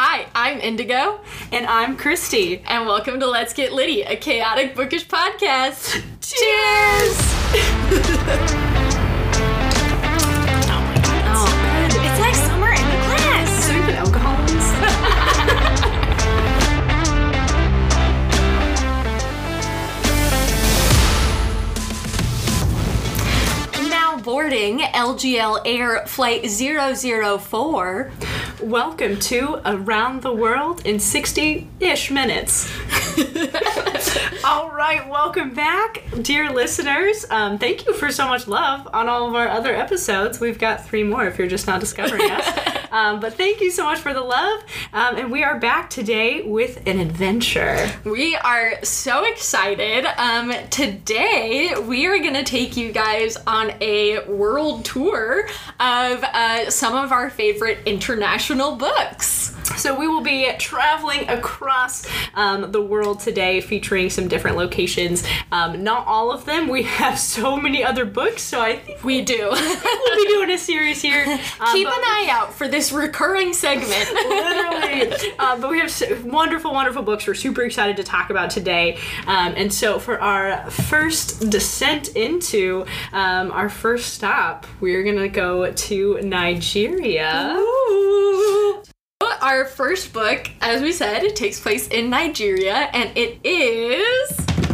Hi, I'm Indigo, And I'm Kristy. and welcome to Let's Get Litty, a chaotic bookish podcast. Cheers! boarding LGL Air Flight 004. Welcome to Around the World in 60-ish minutes. all right, welcome back, dear listeners. Um, thank you for so much love on all of our other episodes. We've got three more if you're just now discovering us. Um, but thank you so much for the love. Um, and we are back today with an adventure. We are so excited. Um, today, we are going to take you guys on a world tour of uh, some of our favorite international books. So we will be traveling across um, the world today, featuring some different locations. Um, not all of them. We have so many other books, so I think We do. we'll be doing a series here. Um, Keep an eye out for this recurring segment. Literally. Uh, but we have wonderful, wonderful books we're super excited to talk about today. Um, and so, for our first descent into um, our first stop, we're going to go to Nigeria. Our first book, as we said, it takes place in Nigeria, and it is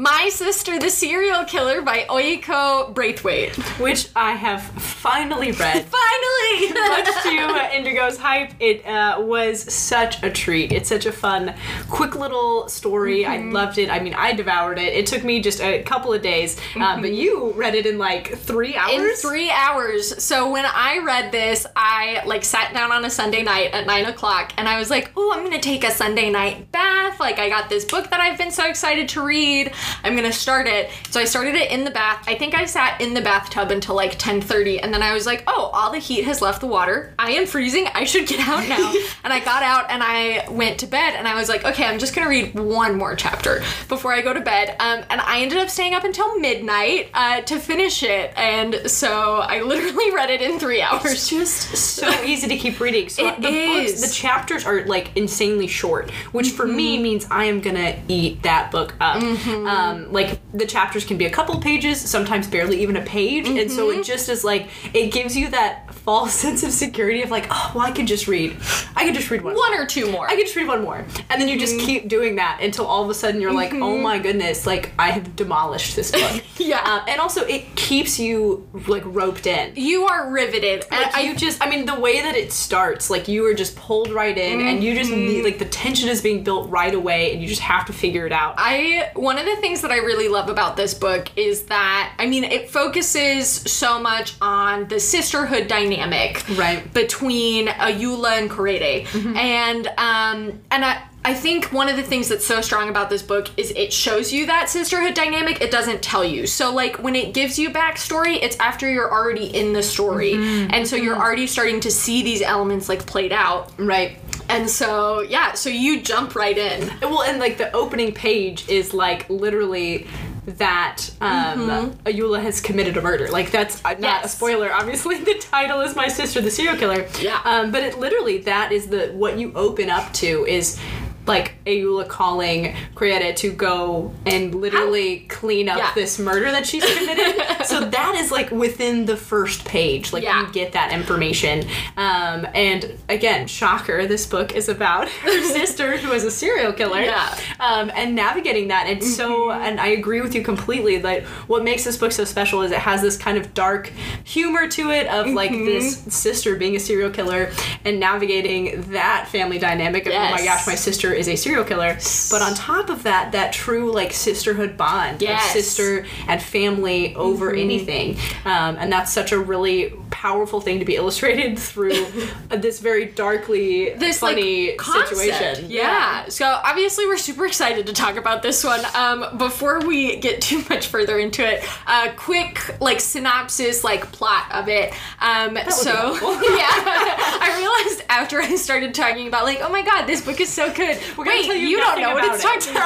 My Sister the Serial Killer by Oyinkan Braithwaite. Which I have finally read. Finally! much to Indigo's hype, it uh, was such a treat. It's such a fun, quick little story. I loved it. I mean, I devoured it. It took me just a couple of days, um, but you read it in like three hours. in three hours. So when I read this, I like sat down on a Sunday night at nine o'clock, and I was like, "Oh, I'm gonna take a Sunday night bath. Like I got this book that I've been so excited to read. I'm gonna start it." So I started it in the bath. I think I sat in the bathtub until like 10:30, and then I was like, "Oh, all the heat has left the water. I am freezing. I should get out now." and I got out and I went to bed, and I was like, "Okay, I'm just gonna read one more chapter before I go to bed." Um, and I ended up staying up until midnight uh, to finish it, and so I literally read it in three hours. It's just so easy to keep reading. So It the is. books, the chapters are like insanely short, which for me Mm-hmm. means I am gonna eat that book up. Um, like the chapters can be a couple pages, sometimes barely even a page, and so Mm-hmm. it just is like it gives you that false sense of security of like, oh, well, I could just read, I could just read one. One or two more. I could just read one more, and then you just keep doing that until all of a sudden you're like, oh my goodness, like I have demolished this book. Yeah. um, and also it keeps you like roped in. you are riveted. Like I you just, I mean, the way that it starts, like you are just pulled right in, and you just need, like the tension is being built right away, and you just have to figure it out. I one of the things that I really love about this book is that I mean it focuses so much on the sisterhood dynamic Right. between Ayoola and Korede. Mm-hmm. And um and I I think one of the things that's so strong about this book is it shows you that sisterhood dynamic. It doesn't tell you. So like when it gives you backstory, it's after you're already in the story. Mm-hmm. And so you're mm-hmm. already starting to see these elements like played out. right. And so yeah, so you jump right in. Well, and like the opening page is like literally that um, Ayoola has committed a murder. Like that's not a spoiler. Obviously, the title is "My Sister, the Serial Killer." Yeah. Um, but it literally that is the what you open up to is like Ayoola calling Korede to go and literally clean up Yeah. this murder that she's committed. so that is like within the first page. Like Yeah. you get that information. Um, and again, shocker, this book is about her sister who is a serial killer. Yeah. Um, and navigating that. And so, and I agree with you completely that what makes this book so special is it has this kind of dark humor to it of like this sister being a serial killer and navigating that family dynamic of, oh my gosh, my sister is a serial killer. But on top of that, that true like sisterhood bond Yes. of sister and family over anything. Um, and that's such a really powerful thing to be illustrated through this very darkly this funny like situation. Yeah. So obviously we're super excited to talk about this one. Um, before we get too much further into it, a quick like synopsis, like plot of it. Um, so yeah, realized after I started talking about like, oh my god, this book is so good. We're gonna Wait, tell you you don't know what it's it. talking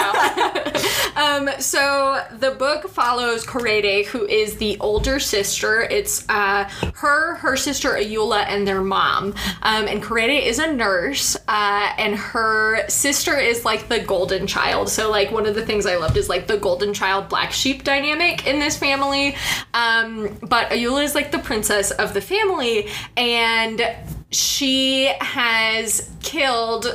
about. um, so the book follows Korede, who is the older sister. It's uh, her her, her sister Ayoola, and their mom. Um, and Korede is a nurse, uh, and her sister is like the golden child. So like one of the things I loved is like the golden child black sheep dynamic in this family. Um, but Ayoola is like the princess of the family, and she has killed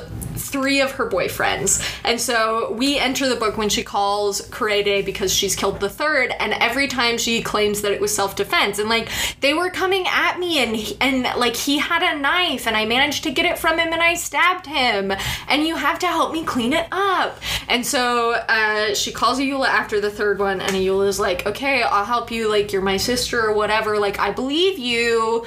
three of her boyfriends. And so we enter the book when she calls Korede because she's killed the third, and every time she claims that it was self-defense. And like they were coming at me and he, and like he had a knife and I managed to get it from him and I stabbed him. And you have to help me clean it up. And so uh, she calls Ayoola after the third one, and Ayoola's like, okay, I'll help you, like you're my sister or whatever. Like I believe you.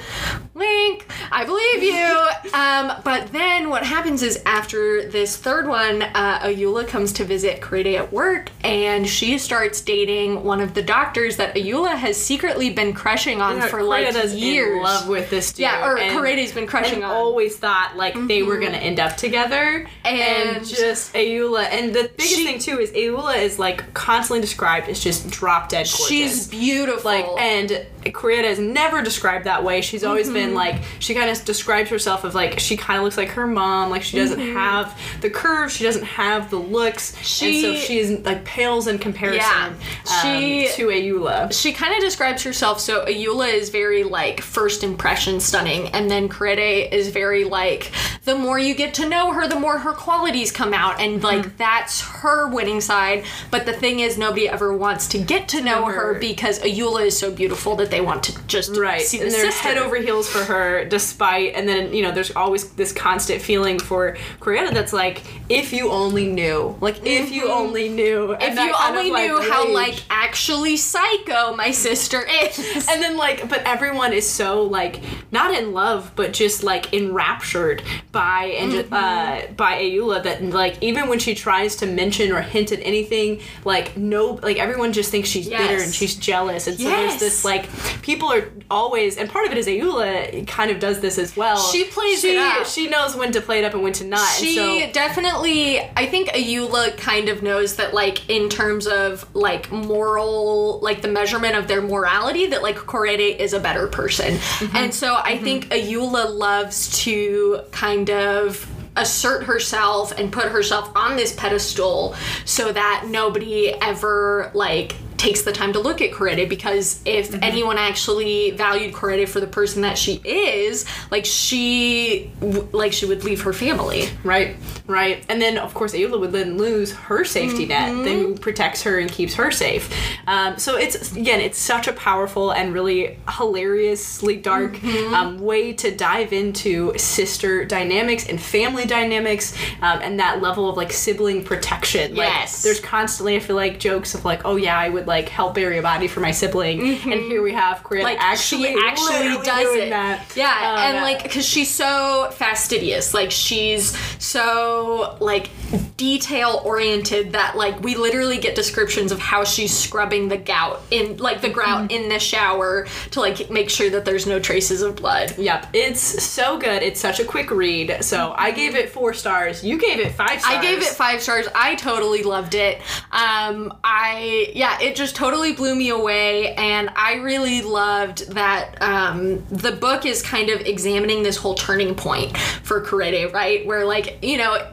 Link. I believe you. Um, but then what happens is after this third one, uh, Ayoola comes to visit Korede at work, and she starts dating one of the doctors that Ayoola has secretly been crushing on for like years. in love with this dude. Yeah, or and- Korede's been crushing and on. Mm-hmm. always thought like they were gonna end up together and, And- just Ayoola and the biggest She- thing too is Ayoola is like constantly described as just drop dead gorgeous. She's beautiful. like and Korede is never described that way. She's always Mm-hmm. been like she kind of describes herself of like she kind of looks like her mom. Like she doesn't have the curves. She doesn't have the looks. and so Mm-hmm. She- she's like pales in comparison. Yeah. um, She- to Ayoola. she kind of describes herself so Ayoola is very like first impression stunning and then Korede is very like the more you get to know her the more her qualities come out and Mm-hmm. like that's her winning side but the thing is nobody ever wants to get to know her her. because Ayoola is so beautiful that they want to just right see the and they're sister head over heels for her despite and then you know there's always this constant feeling for Korede that's like if you only knew like if you only knew Mm-hmm. if you only knew how like actually psycho my sister is and then like but everyone is so like not in love but just like enraptured by and Mm-hmm. uh by Ayoola that like even when she tries to mention or hint at anything like no like everyone just thinks she's bitter and she's jealous and so Yes. there's this like people are always and part of it is Ayoola kind of does this as well She plays she, it up. she knows when to play it up and when to not She so definitely, I think Ayoola kind of knows that, like, in terms of like moral, like the measurement of their morality, that like Korede is a better person, Mm-hmm. and so I think Ayoola loves to kind of assert herself and put herself on this pedestal so that nobody ever like takes the time to look at Korede because if Mm-hmm. anyone actually valued Korede for the person that she is, like she like she would leave her family. Right, right. And then, of course, Ayoola would then lose her safety net that Mm-hmm. protects her and keeps her safe. Um, so it's, again, it's such a powerful and really hilariously dark Mm-hmm. um, way to dive into sister dynamics and family dynamics um, and that level of like sibling protection. Like, Yes. there's constantly, I feel like, jokes of like, oh yeah, I would like help bury a body for my sibling. And here we have Mm-hmm. like actually, she actually does doing it that. yeah Oh, and like because she's so fastidious like she's so like detail oriented that like we literally get descriptions of how she's scrubbing the gout in like the grout Mm-hmm. in the shower to like make sure that there's no traces of blood Yep, it's so good. It's such a quick read. So I gave it four stars. You gave it five stars. I gave it five stars. I totally loved it. Um, I yeah, it just totally blew me away, and I really loved that um, the book is kind of examining this whole turning point for Korede, right? Where like you know.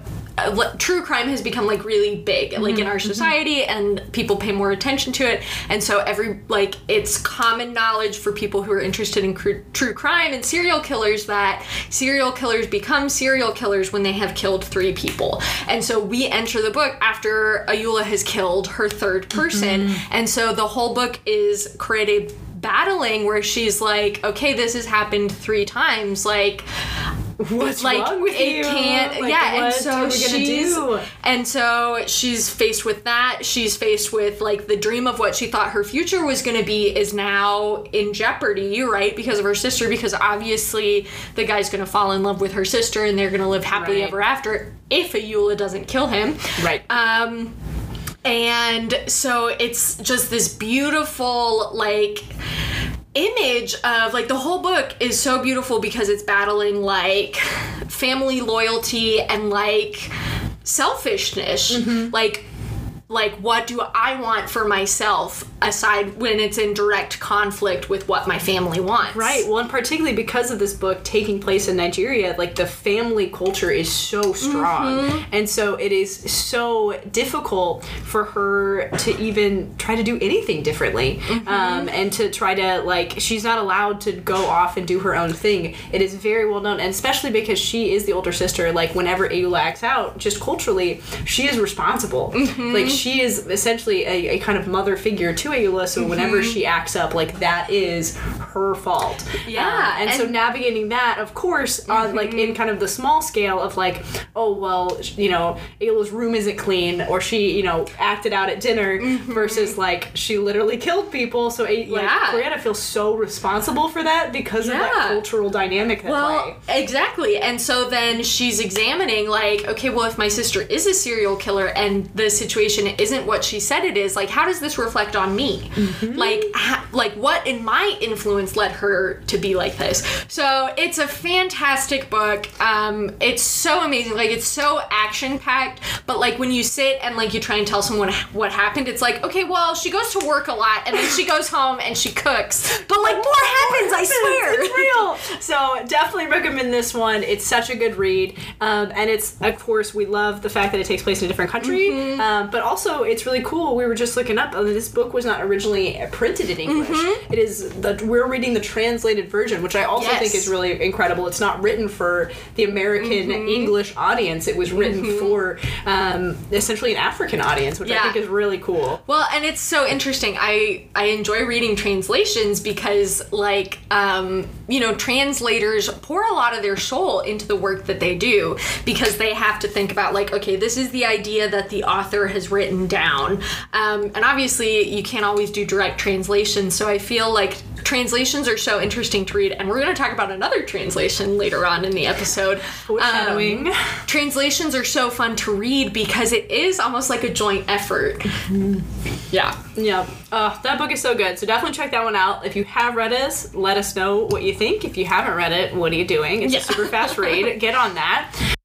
Uh, True crime has become like really big, like in mm-hmm, our mm-hmm. society, and people pay more attention to it. And so every like it's common knowledge for people who are interested in cru- true crime and serial killers that serial killers become serial killers when they have killed three people. And so we enter the book after Ayoola has killed her third person. Mm-hmm. And so the whole book is Korede battling where she's like, okay, this has happened three times. Like, What's like wrong with it you? can't Like, yeah and so are we gonna she's do? and so she's faced with that she's faced with like the dream of what she thought her future was going to be is now in jeopardy right because of her sister because obviously the guy's going to fall in love with her sister and they're going to live happily Right. ever after if Ayoola doesn't kill him Right. um and so it's just this beautiful like image of like the whole book is so beautiful because it's battling like family loyalty and like selfishness. Mm-hmm. Like like what do I want for myself aside when it's in direct conflict with what my family wants. Right. Well, and particularly because of this book taking place in Nigeria, like the family culture is so strong. Mm-hmm. And so it is so difficult for her to even try to do anything differently. Mm-hmm. Um, and to try to, like, she's not allowed to go off and do her own thing. It is very well known. And especially because she is the older sister, like, whenever Ayoola acts out, just culturally, she is responsible. Mm-hmm. Like, she is essentially a, a kind of mother figure to Ayoola. So whenever mm-hmm. she acts up, like, that is her fault. Yeah, Um, and, so navigating that, of course, on like in kind of the small scale of like, oh well, you know, Ayoola's room isn't clean, or she, you know, acted out at dinner, mm-hmm. versus like she literally killed people. So like Yeah. Brianna feels so responsible for that because of that cultural dynamic at Well, play. exactly. And so then she's examining, like, okay, well, if my sister is a serial killer and the situation isn't what she said it is, like, how does this reflect on me? Like, ha- like what in my influence led her to be like this? So it's a fantastic book. Um, it's so amazing. Like, it's so action packed. But like when you sit and like you try and tell someone what happened, it's like, okay, well, she goes to work a lot and then she goes home and she cooks. But like more happens, I swear. It's real. So definitely recommend this one. It's such a good read, um, and it's of course we love the fact that it takes place in a different country, Mm-hmm. um, but also it's really cool. We were just looking up. uh, This book was not originally printed in English. It is that we're reading the translated version, which I also Mm-hmm. Yes. think is really incredible. It's not written for the American Mm-hmm. English audience. It was written for um, essentially an African audience, which I think is really cool. Well, and it's so interesting. I I enjoy reading translations because like um, you know, translators pour a lot of their soul into the work that they do because they have to think about like, okay, this is the idea that the author has written down. Um, and obviously you can't always do direct translation, so I feel like translations are so interesting to read and we're going to talk about another translation later on in the episode. Foreshadowing. Um, translations are so fun to read because it is almost like a joint effort. Yeah. Yeah, uh, that book is so good. So definitely check that one out. If you have read it, let us know what you think. If you haven't read it, what are you doing? It's Yeah. a super fast read. Get on that.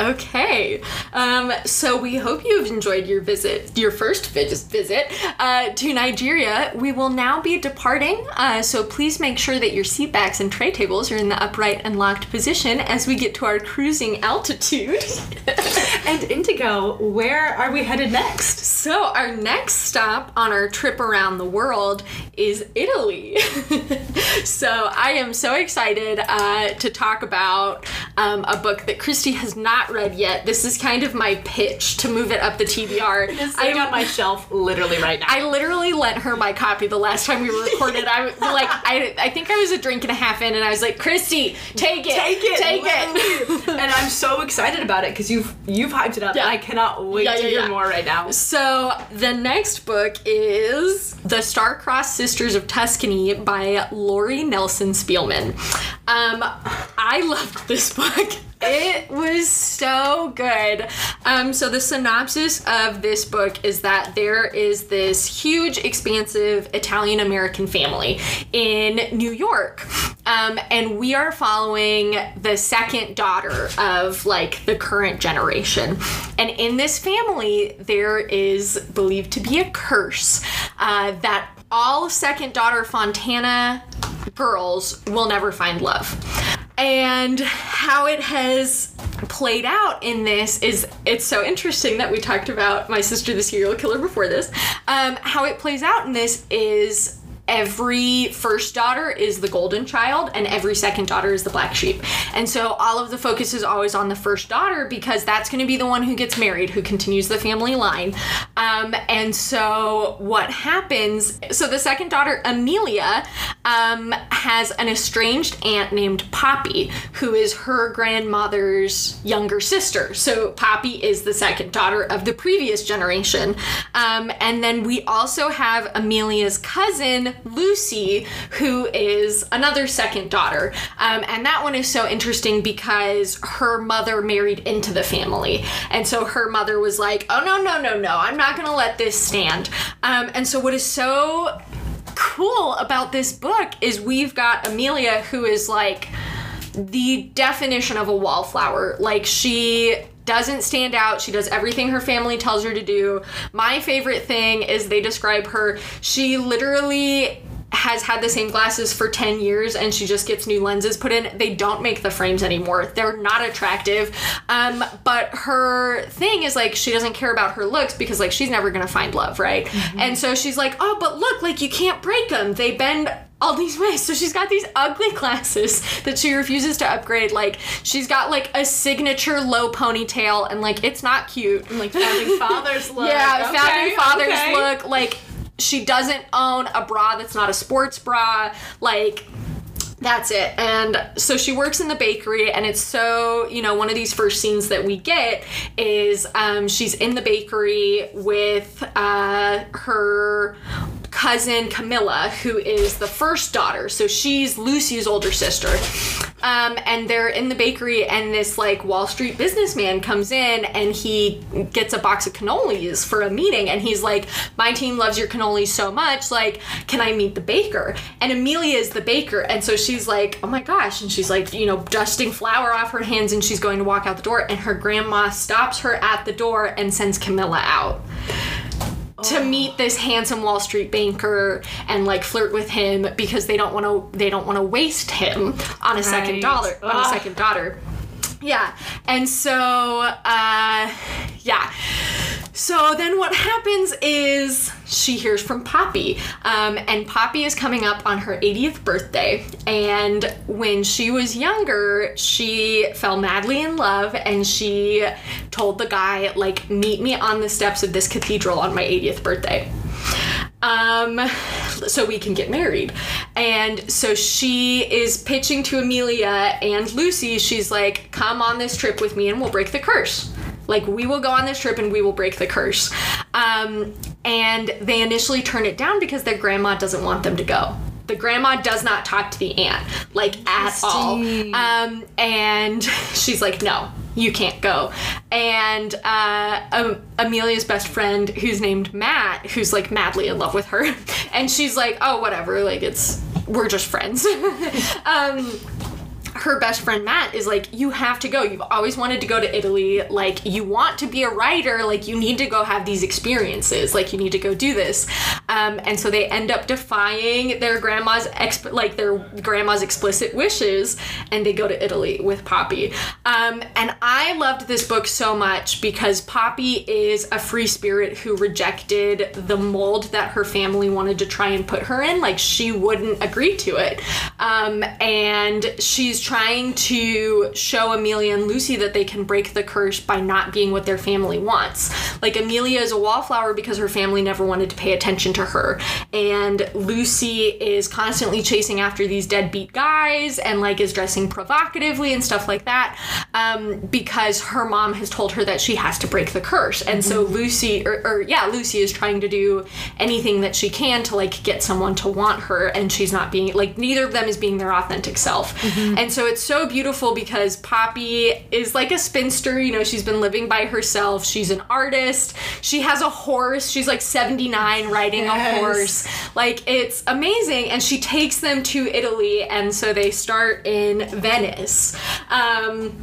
Okay. Um, so we hope you've enjoyed your visit, your first vis- visit uh, to Nigeria. We will now be departing, uh, so please make sure that your seat backs and tray tables are in the upright and locked position as we get to our cruising altitude. And Indigo, where are we headed next? So, our next stop on our trip around the world is Italy. so, I am so excited uh, to talk about um, a book that Kristy has not read yet. This is kind of my pitch to move it up the TBR. It's sitting on my shelf literally right now. I literally lent her my copy the last time we recorded. I was like, I, I think I was a drink and a half in, and I was like, Kristy, take it, Take it, take it. and I'm so excited about it because you've you've hyped it up. Yeah. I cannot wait Yeah, to yeah, hear more right now. So the next book is The Star-Crossed Sisters of Tuscany by Lori Nelson Spielman. Um, I loved this book. It was so good. Um, so the synopsis of this book is that there is this huge, expansive Italian American family in New York. Um, and we are following the second daughter of like the current generation. And in this family, there is believed to be a curse uh, that all second daughter Fontana girls will never find love. And how it has played out in this is it's so interesting that we talked about my sister the serial killer before this. Um, how it plays out in this is every first daughter is the golden child and every second daughter is the black sheep. And so all of the focus is always on the first daughter because that's going to be the one who gets married, who continues the family line. Um, and so what happens, so the second daughter, Amelia, um, has an estranged aunt named Poppy, who is her grandmother's younger sister. So Poppy is the second daughter of the previous generation. Um, and then we also have Amelia's cousin, Lucy, who is another second daughter. Um, and that one is so interesting because her mother married into the family. And so her mother was like, oh, no, no, no, no, I'm not going to let this stand. Um, and so what is so cool about this book is we've got Amelia, who is like, the definition of a wallflower. Like she doesn't stand out. She does everything her family tells her to do. My favorite thing is they describe her, she literally has had the same glasses for 10 years and she just gets new lenses put in. They don't make the frames anymore. They're not attractive. Um, but her thing is like she doesn't care about her looks because like she's never gonna find love, right? And so she's like, oh, but look, like you can't break them. They bend all these ways. So she's got these ugly glasses that she refuses to upgrade. Like she's got like a signature low ponytail and like it's not cute. And like founding fathers look. Yeah, Okay, founding fathers okay. look like she doesn't own a bra that's not a sports bra. Like that's it. And so she works in the bakery, and it's so, you know, one of these first scenes that we get is um, she's in the bakery with uh, her cousin Camilla, who is the first daughter. So she's Lucy's older sister. Um, and they're in the bakery, and this like Wall Street businessman comes in and he gets a box of cannolis for a meeting. And he's like, My team loves your cannolis so much. Like, can I meet the baker? And Amelia is the baker. And so she's like, Oh my gosh. And she's like, you know, dusting flour off her hands and she's going to walk out the door. And her grandma stops her at the door and sends Camilla out to oh. meet this handsome Wall Street banker and like flirt with him because they don't want to they don't want to waste him on a second Right. dollar on a second daughter. Yeah. And so uh yeah. So then what happens is she hears from Poppy. Um, and Poppy is coming up on her 80th birthday. And when she was younger, she fell madly in love and she told the guy, like, meet me on the steps of this cathedral on my 80th birthday um so we can get married. And so she is pitching to amelia and lucy. She's like come on this trip with me and we'll break the curse. Like we will go on this trip and we will break the curse. Um and they initially turn it down because their grandma doesn't want them to go. The grandma does not talk to the aunt like at all. Um and she's like no you can't go. And uh um, amelia's best friend who's named matt who's like madly in love with her. And she's like oh whatever like it's we're just friends. Um her best friend Matt is like, you have to go. You've always wanted to go to Italy. Like, you want to be a writer. Like, you need to go have these experiences. Like, you need to go do this. Um, and so they end up defying their grandma's exp- like their grandma's explicit wishes, and they go to Italy with Poppy. Um, and I loved this book so much because Poppy is a free spirit who rejected the mold that her family wanted to try and put her in. Like, she wouldn't agree to it. Um, and she's trying to show Amelia and Lucy that they can break the curse by not being what their family wants. Like Amelia is a wallflower because her family never wanted to pay attention to her, and Lucy is constantly chasing after these deadbeat guys and like is dressing provocatively and stuff like that um, because her mom has told her that she has to break the curse, and so Lucy or, or yeah, Lucy is trying to do anything that she can to like get someone to want her, and she's not being like neither of them is being their authentic self. And so it's so beautiful because Poppy is like a spinster, you know, she's been living by herself. She's an artist. She has a horse. She's like 79 riding Yes. a horse. Like it's amazing. And she takes them to Italy and so they start in Venice. Um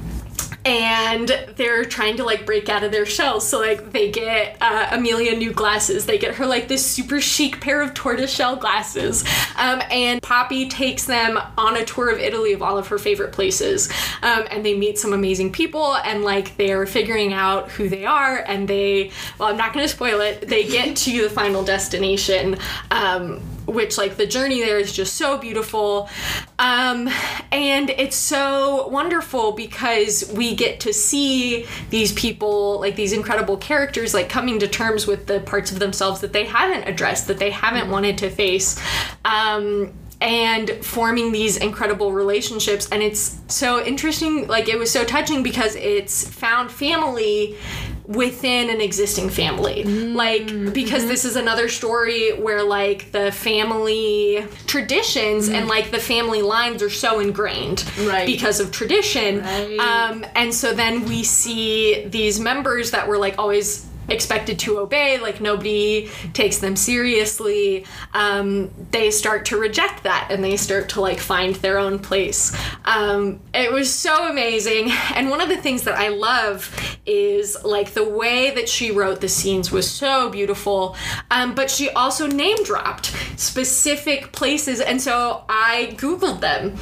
and they're trying to like break out of their shells. So like they get uh, amelia new glasses. They get her like this super chic pair of tortoiseshell glasses. Um, and poppy takes them on a tour of italy of all of her favorite places. Um, and they meet some amazing people and like they're figuring out who they are. And they well i'm not to spoil it. They get to the final destination. Um, which like the journey there is just so beautiful. Um, and it's so wonderful because we get to see these people like these incredible characters like coming to terms with the parts of themselves that they haven't addressed that they haven't wanted to face um, and forming these incredible relationships. And it's so interesting like it was so touching because it's found family within an existing family. Mm. Like because mm-hmm. this is another story where like the family traditions and mm. like the family lines are so ingrained Right. because of tradition. Right. um and so then we see these members that were like always expected to obey, like nobody takes them seriously, um, they start to reject that and they start to like find their own place. Um, it was so amazing. And one of the things that I love is like the way that she wrote the scenes was so beautiful. Um, but she also name dropped specific places. And so I Googled them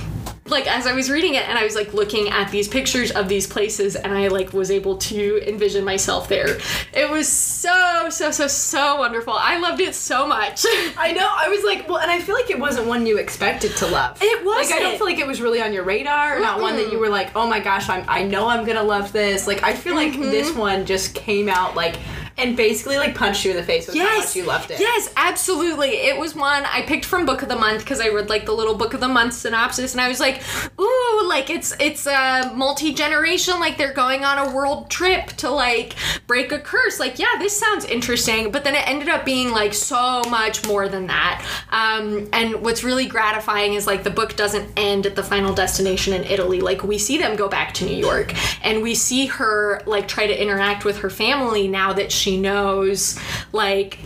like as I was reading it and I was like looking at these pictures of these places and I like was able to envision myself there. It was so so so so wonderful. I loved it so much. I know. I was like, well, and I feel like it wasn't one you expected to love. It was. Like I don't feel like it was really on your radar, or not one that you were like, oh my gosh, I'm, I know I'm gonna love this. Like I feel like Mm-hmm. this one just came out like, and basically like punched you in the face with how much you loved it. Yes, absolutely. It was one I picked from Book of the Month because I read like the little Book of the Month synopsis, and I was like, "Ooh, like it's it's a multi generation. Like they're going on a world trip to like break a curse. Like, yeah, this sounds interesting." But then it ended up being like so much more than that. Um, and what's really gratifying is like the book doesn't end at the final destination in Italy. Like we see them go back to New York, and we see her like try to interact with her family now that she knows like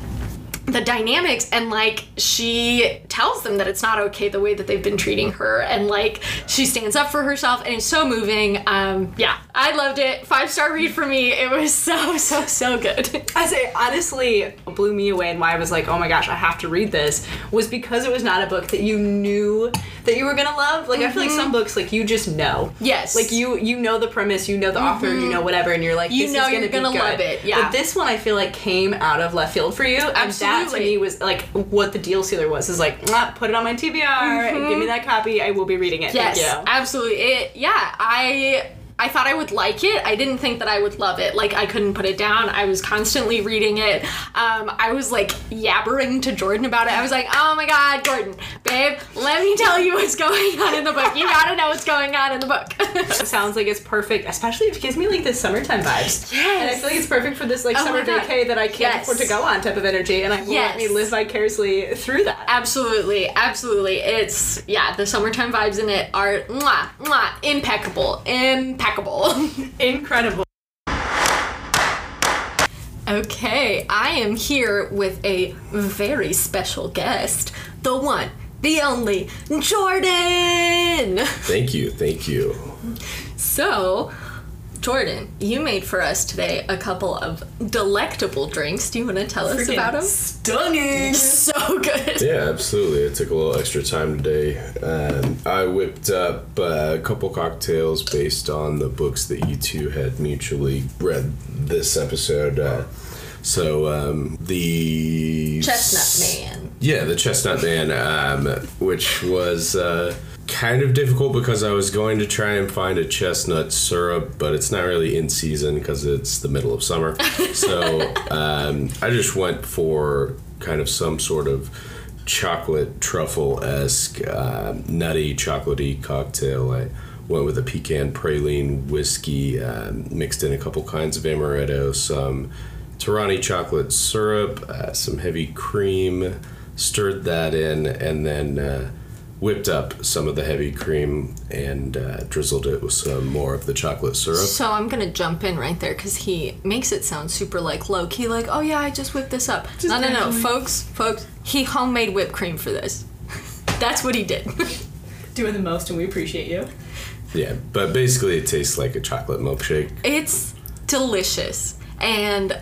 the dynamics and like she tells them that it's not okay the way that they've been treating her and like she stands up for herself and it's so moving um yeah i loved it five star read for me it was so so so good I say honestly blew me away and why I was like, oh my gosh, I have to read this was because it was not a book that you knew that you were gonna love. Like I feel like some books like you just know. Mm-hmm. Yes. Like you you know the premise, you know the author, you know whatever, and you're like, You know is gonna you're be gonna good. love it, yeah. But this one I feel like came out of left field for you. And that to me was like what the deal sealer was. Is like, "Mwah, put it on my TBR, and give me that copy, I will be reading it. Mm-hmm. yes absolutely it yeah i I thought I would like it. I didn't think that I would love it. Like I couldn't put it down. I was constantly reading it. Um, I was like yabbering to Jordan about it. I was like, "Oh my god, Jordan, babe, let me tell you what's going on in the book. You gotta know what's going on in the book." It sounds like it's perfect, especially if it gives me like the summertime vibes. Yes. And I feel like it's perfect for this like Oh summer vacay that I can't Yes. afford to go on type of energy, and I will let me live vicariously through that. Absolutely, absolutely. It's yeah, the summertime vibes in it are mwah, mwah, impeccable, impeccable. Incredible. okay, I am here with a very special guest, the one, the only, Jordan. Thank you, thank you. So, Jordan, you made for us today a couple of delectable drinks. Do you want to tell us about them? Stunning. So good. Yeah, absolutely. I took a little extra time today. Um, I whipped up uh, a couple cocktails based on the books that you two had mutually read this episode. Uh, so um, the Chestnut Man. Yeah, the Chestnut Man, um, which was uh, kind of difficult because I was going to try and find a chestnut syrup, but it's not really in season because it's the middle of summer. So um, I just went for kind of some sort of chocolate truffle esque, um, nutty, chocolatey cocktail. I went with a pecan praline whiskey, um, mixed in a couple kinds of amaretto, some Torani chocolate syrup, uh, some heavy cream, stirred that in, and then uh, whipped up some of the heavy cream and uh, drizzled it with some more of the chocolate syrup. So I'm gonna jump in right there because he makes it sound super like low key, like, oh yeah, I just whipped this up. no, no, no, folks, folks, he homemade whipped cream for this. That's what he did. Doing the most, and we appreciate you. Yeah, but basically it tastes like a chocolate milkshake. it's delicious, and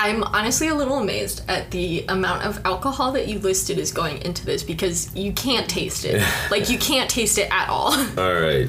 I'm honestly a little amazed at the amount of alcohol that you listed is going into this because you can't taste it. like you can't taste it at all. All right,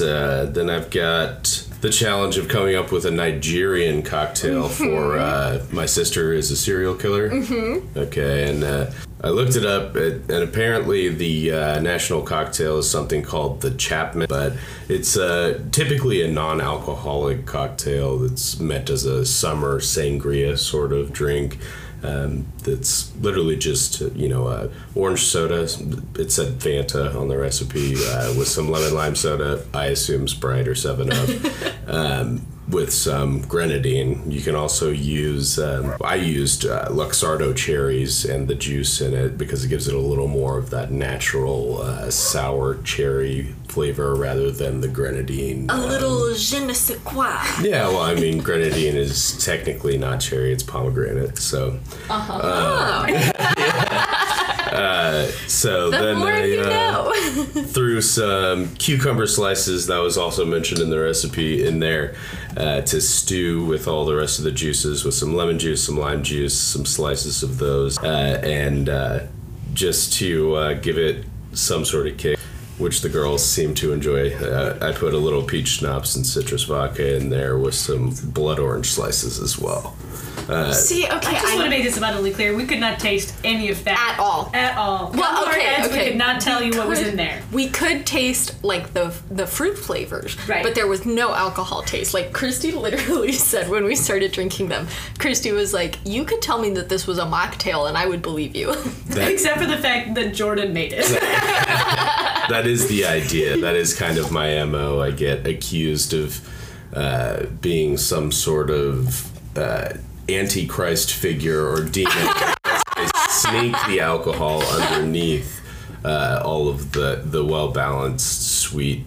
uh, then I've got the challenge of coming up with a Nigerian cocktail for uh, my sister is a serial killer. Mm-hmm. Okay, and uh, I looked it up, and apparently the uh, national cocktail is something called the Chapman, but it's uh, typically a non-alcoholic cocktail that's meant as a summer sangria sort of drink. Um, that's literally just you know uh, orange soda. It said Fanta on the recipe uh, with some lemon lime soda. I assume Sprite or Seven Up. um, with some grenadine. You can also use. Um, I used uh, Luxardo cherries and the juice in it because it gives it a little more of that natural uh, sour cherry flavor rather than the grenadine. A little je ne sais quoi. Yeah, well, I mean, grenadine is technically not cherry; it's pomegranate. So, uh, so The then I you uh, threw some cucumber slices that was also mentioned in the recipe in there uh, to stew with all the rest of the juices with some lemon juice, some lime juice, some slices of those, uh, and uh, just to uh, give it some sort of kick. Which the girls seem to enjoy. Uh, I put a little peach schnapps and citrus vodka in there with some blood orange slices as well. See, okay, I just want to make this abundantly clear. We could not taste any of that At all. At all. Well, Come our okay, heads, okay. We could not tell you what was in there. We could taste like the the fruit flavors, Right. but there was no alcohol taste. Like Kristy literally said when we started drinking them, Kristy was like, "You could tell me that this was a mocktail, and I would believe you." That, Except for the fact that Jordan made it. that is the idea. That is kind of my mo. I get accused of uh, being some sort of uh, antichrist figure or demon. I sneak the alcohol underneath uh, all of the the well balanced sweet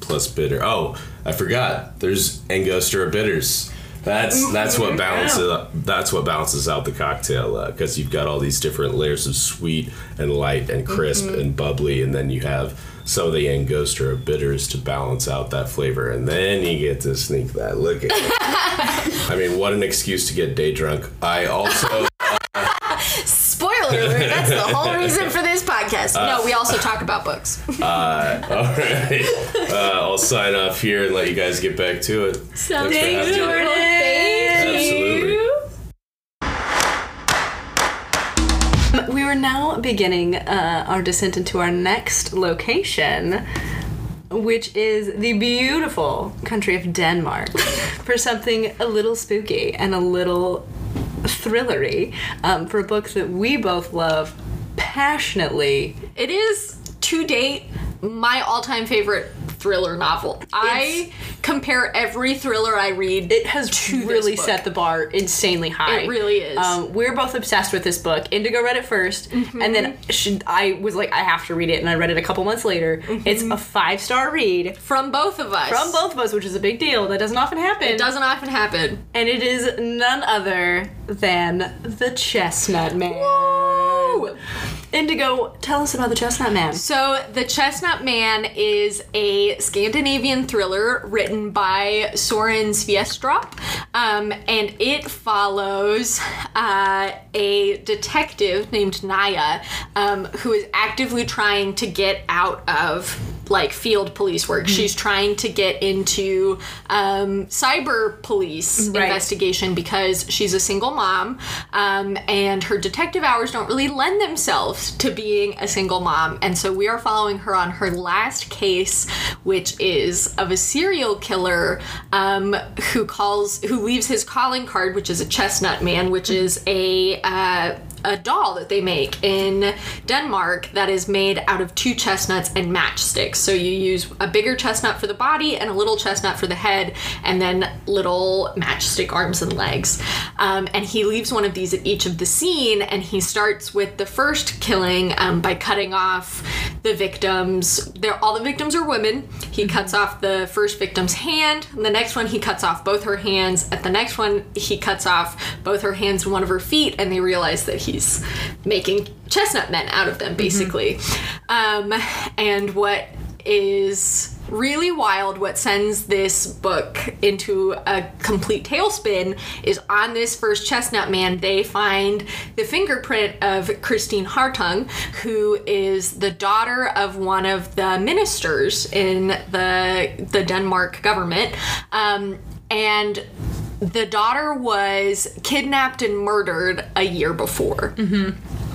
plus bitter. Oh, I forgot. There's Angostura bitters. That's that's what balances that's what balances out the cocktail because you've got all these different layers of sweet and light and crisp and bubbly, and then you have some of the Angostura bitters to balance out that flavor, and then you get to sneak that. Look at it. I mean, what an excuse to get day drunk. I also uh, Spoiler alert! That's the whole reason for this podcast. Uh, no, we also talk about books. Uh, all right. Uh, I'll sign off here and let you guys get back to it. Sounds Thanks for having me. Jordan. Now beginning uh, our descent into our next location, which is the beautiful country of Denmark, for something a little spooky and a little thrillery, um, for a book that we both love passionately. It is to date my all-time favorite thriller novel. I compare every thriller I read. It has really set the bar insanely high. It really is. Um, we're both obsessed with this book. Indigo read it 1st Mm-hmm. and then she, I was like, I have to read it, and I read it a couple months later. Mm-hmm. It's a five star read from both of us. from both of us, which is a big deal. That doesn't often happen. It doesn't often happen. And it is none other than the Chestnut Man. Woo! Indigo, tell us about the Chestnut Man. So, The Chestnut Man is a Scandinavian thriller written by Soren Sveistrup, um, and it follows uh, a detective named Naia um, who is actively trying to get out of like field police work. She's trying to get into um, cyber police Right. investigation because she's a single mom um, and her detective hours don't really lend themselves to being a single mom. And so we are following her on her last case, which is of a serial killer um, who calls, who leaves his calling card, which is a chestnut man, which is a uh, a doll that they make in Denmark that is made out of two chestnuts and matchsticks. So you use a bigger chestnut for the body and a little chestnut for the head, and then little matchstick arms and legs. Um, and he leaves one of these at each of the scene, and he starts with the first killing um, by cutting off the victims. They're, all the victims are women. He cuts off the first victim's hand. and The next one, he cuts off both her hands. At the next one, he cuts off both her hands and one of her feet, and they realize that he's making chestnut men out of them, basically. Um, and what is really wild, what sends this book into a complete tailspin, is on this first chestnut man, they find the fingerprint of Kristine Hartung, who is the daughter of one of the ministers in the the Denmark government. Um, and the daughter was kidnapped and murdered a year before. Mm-hmm.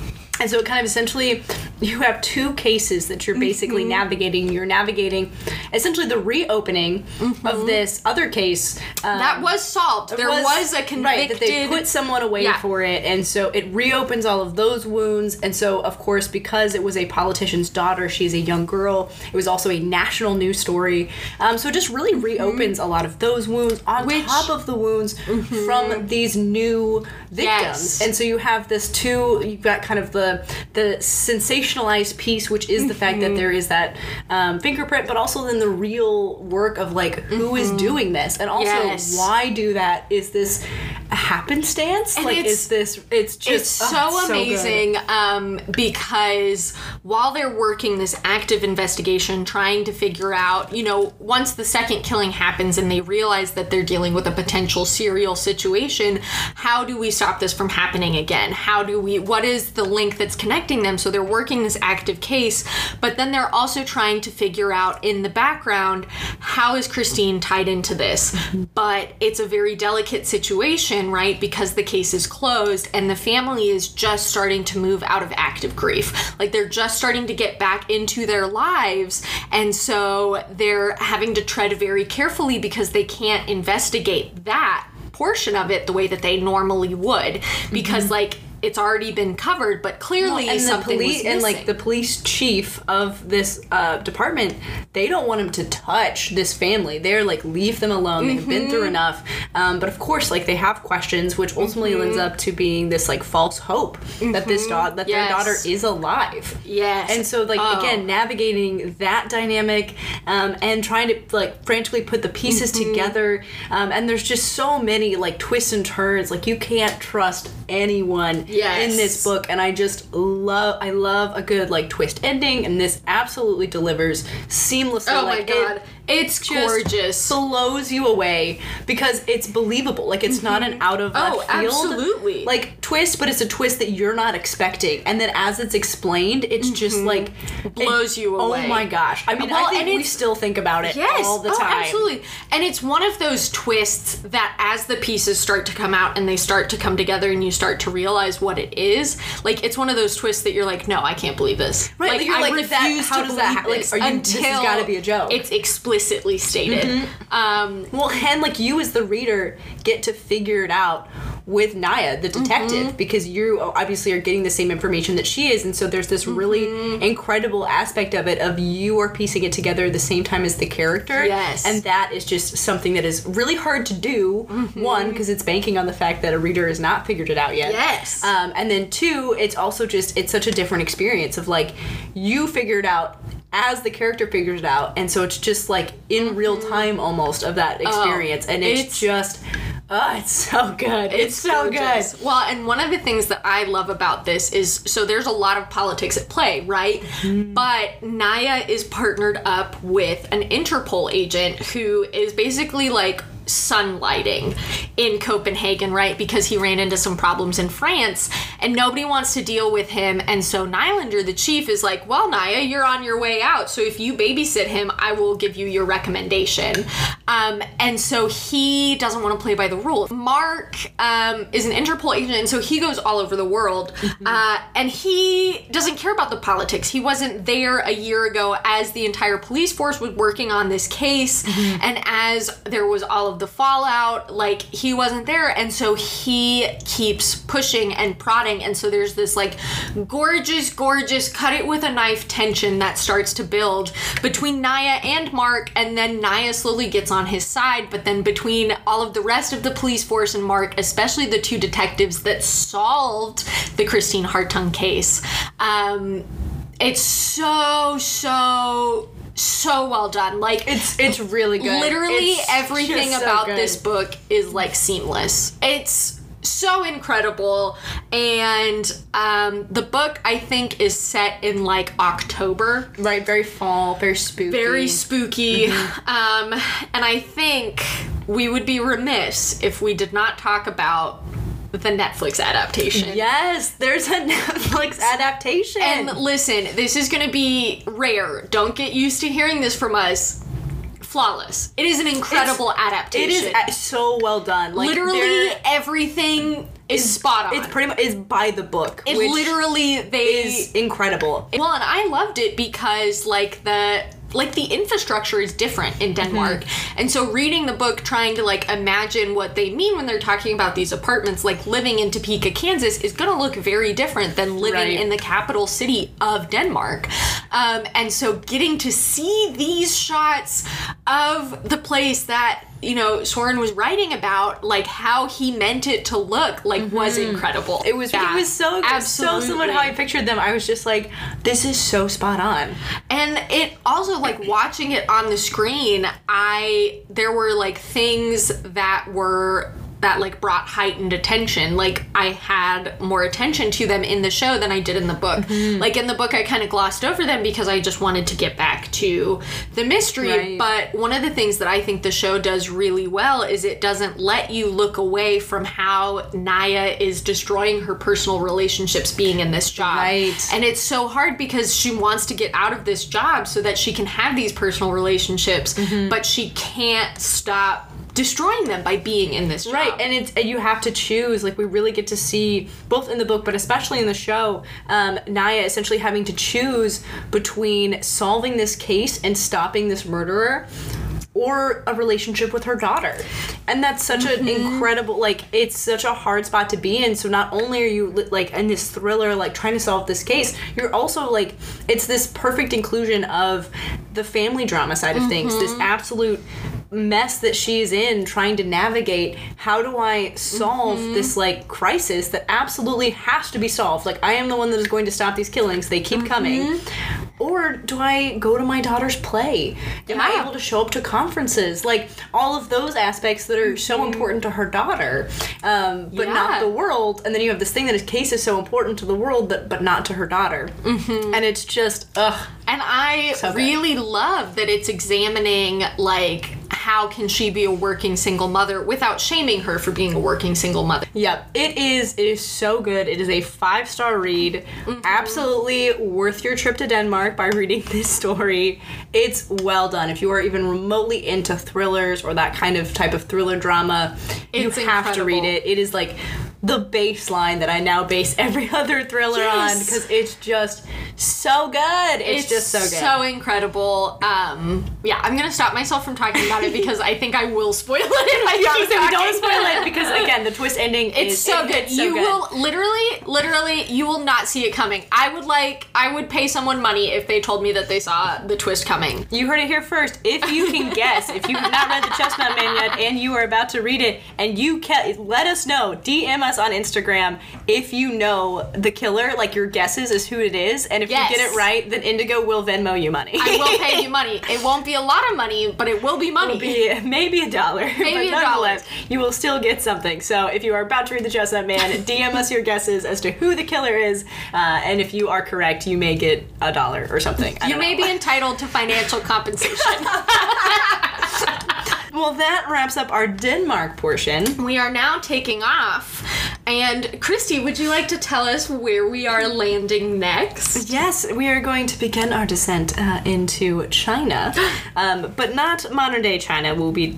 And so it kind of essentially you have two cases that you're basically navigating. You're navigating essentially the reopening of this other case. Um, that was solved. There was, a convicted. right that they put someone away Yeah. for it, and so it reopens all of those wounds. And so, of course, because it was a politician's daughter, she's a young girl. It was also a national news story. Um, so it just really reopens a lot of those wounds on Mm-hmm. Which- Mm-hmm. top of the wounds from these new victims. Yes. And so you have this two. You've got kind of the the sensationalized piece, which is the fact Mm-hmm. that there is that um, fingerprint, but also then the real work of like who is doing this, and also Mm-hmm. Yes. why do that? Is this a happenstance? And like, is this? It's just it's so oh, it's amazing um, because while they're working this active investigation, trying to figure out, you know, once the second killing happens and they realize that they're dealing with a potential serial situation, how do we stop this from happening again? How do we, what is the link that's connecting them? So they're working this active case, but then they're also trying to figure out in the background how is Kristine tied into this? But it's a very delicate situation, right? Because the case is closed and the family is just starting to move out of active grief. Like they're just starting to get back into their lives. And so they're having to tread very carefully because they can't investigate that portion of it the way that they normally would because mm-hmm. like it's already been covered but clearly and the police and like the police chief of this uh, department they don't want him to touch this family. They're like leave them alone. They've been Mm-hmm. through enough um, but of course like they have questions which ultimately Mm-hmm. ends up to being this like false hope that this daughter that Yes. their daughter is alive Yes. and so like Oh. again navigating that dynamic um, and trying to like frantically put the pieces Mm-hmm. together um, and there's just so many like twists and turns like you can't trust anyone Yes. in this book and i just love i love a good like twist ending and this absolutely delivers seamlessly oh like, my god it it's gorgeous blows you away because it's believable like it's not an out of Oh, absolutely. like twist but it's a twist that you're not expecting and then as it's explained it's just like it- Mm-hmm. Blows you away. oh my gosh i mean Well, i think we still think about it Yes, all the oh, time absolutely. And it's one of those twists that as the pieces start to come out and they start to come together and you start to realize what it is, like it's one of those twists that you're like, no, I can't believe this. Right, like, you're I like, that- refuse how to does believe that- like, this are you- this until has gotta be a joke. It's explicitly stated. Um, Well, and like you as the reader get to figure it out with Naia, the detective, Mm-hmm. because you obviously are getting the same information that she is, and so there's this Mm-hmm. really incredible aspect of it of you are piecing it together at the same time as the character. Yes. and that is just something that is really hard to do. Mm-hmm. One, because it's banking on the fact that a reader has not figured it out yet. Yes. Um, and then two, it's also just it's such a different experience of like you figured out as the character figures it out, and so it's just like in real time almost of that experience, and it's, it's- just oh, it's so good. It's, so gorgeous. good. Well, and one of the things that I love about this is so there's a lot of politics at play, right? Mm-hmm. But Naia is partnered up with an Interpol agent who is basically like sunlighting in Copenhagen, right? Because he ran into some problems in France and nobody wants to deal with him. And so Nylander, the chief, is like, Well, Naia, you're on your way out. So if you babysit him, I will give you your recommendation. Um, and so he doesn't want to play by the rules. Mark um, is an Interpol agent, and so he goes all over the world. Uh, and he doesn't care about the politics. He wasn't there a year ago as the entire police force was working on this case, and as there was all of the fallout, like he wasn't there. And so he keeps pushing and prodding. And so there's this like gorgeous, gorgeous cut it with a knife tension that starts to build between Naia and Mark. And then Naia slowly gets on his side. But then between all of the rest of the police force and Mark, especially the two detectives that solved the Kristine Hartung case, um, it's so, so, so well done. Like, It's it's really good. literally It's everything just so about this book is like seamless it's so incredible and um, the book i think is set in like october right, very fall, very spooky, very spooky Mm-hmm. um, and i think we would be remiss if we did not talk about the netflix adaptation Yes, there's a Netflix adaptation. and listen this is going to be rare don't get used to hearing this from us flawless it is an incredible it adaptation It is a- so well done. Like literally everything is spot on. It's pretty much is by the book. it literally they is incredible. Well, and I loved it because like the like the infrastructure is different in Denmark. And so reading the book trying to like imagine what they mean when they're talking about these apartments like living in Topeka, Kansas is going to look very different than living Right. in the capital city of Denmark. Um, and so getting to see these shots of the place that you know Soren was writing about like how he meant it to look like was mm-hmm. incredible. It was Yeah, it was so so similar to how I pictured them. I was just like, this is so spot on. And it also like watching it on the screen, I there were like things that were that like brought heightened attention. Like I had more attention to them in the show than I did in the book. Mm-hmm. Like in the book I kind of glossed over them because I just wanted to get back to the mystery, Right. but one of the things that I think the show does really well is it doesn't let you look away from how Naia is destroying her personal relationships being in this job. Right. And it's so hard because she wants to get out of this job so that she can have these personal relationships, Mm-hmm. but she can't stop destroying them by being in this job. Right, and it's and you have to choose. Like we really get to see both in the book, but especially in the show, um, Naia essentially having to choose between solving this case and stopping this murderer. Or a relationship with her daughter. And that's such an incredible, like, it's such a hard spot to be in. So, not only are you, like, in this thriller, like, trying to solve this case, you're also, like, it's this perfect inclusion of the family drama side of things, this absolute mess that she's in trying to navigate how do i solve mm-hmm. this like crisis that absolutely has to be solved? Like i am the one that is going to stop these killings. They keep mm-hmm. coming. Or do i go to my daughter's play? Am i able to show up to conferences? Like all of those aspects that are so mm-hmm. important to her daughter um, but Yeah. not the world. And then you have this thing that is case is so important to the world but, but not to her daughter. And it's just ugh. And I So really love that it's examining like how can she be a working single mother without shaming her for being a working single mother. Yep, it is. It is so good. It is a five star read. Mm-hmm. Absolutely worth your trip to Denmark by reading this story. It's well done. If you are even remotely into thrillers or that kind of type of thriller drama, It's you have to read it. It is like the baseline that I now base every other thriller on because it's just so good. It's, just so good. So incredible. Um, yeah, I'm gonna stop myself from talking about it because I think I will spoil it if I keep so talking. don't spoil it because again, the twist ending It's is so good. it's so you good. will literally, literally, you will not see it coming. I would like, I would pay someone money if they told me that they saw the twist coming. You heard it here first. If you can guess, if you have not read The Chestnut Man yet and you are about to read it, and you can let us know, DM us on Instagram if you know the killer, like your guesses is who it is, and if Yes. you get it right, then Indigo will Venmo you money. I will pay you money. It won't be a lot of money, but it will be money. Be maybe a dollar, Maybe but a nonetheless, you will still get something. So if you are about to read The Chestnut Man, DM us your guesses as to who the killer is, uh, and if you are correct, you may get a dollar or something. You may know. be entitled to financial compensation. Well, that wraps up our Denmark portion. we are now taking off. And Kristy, would you like to tell us where we are landing next? Yes, we are going to begin our descent uh, into China, um, but not modern day China. We'll be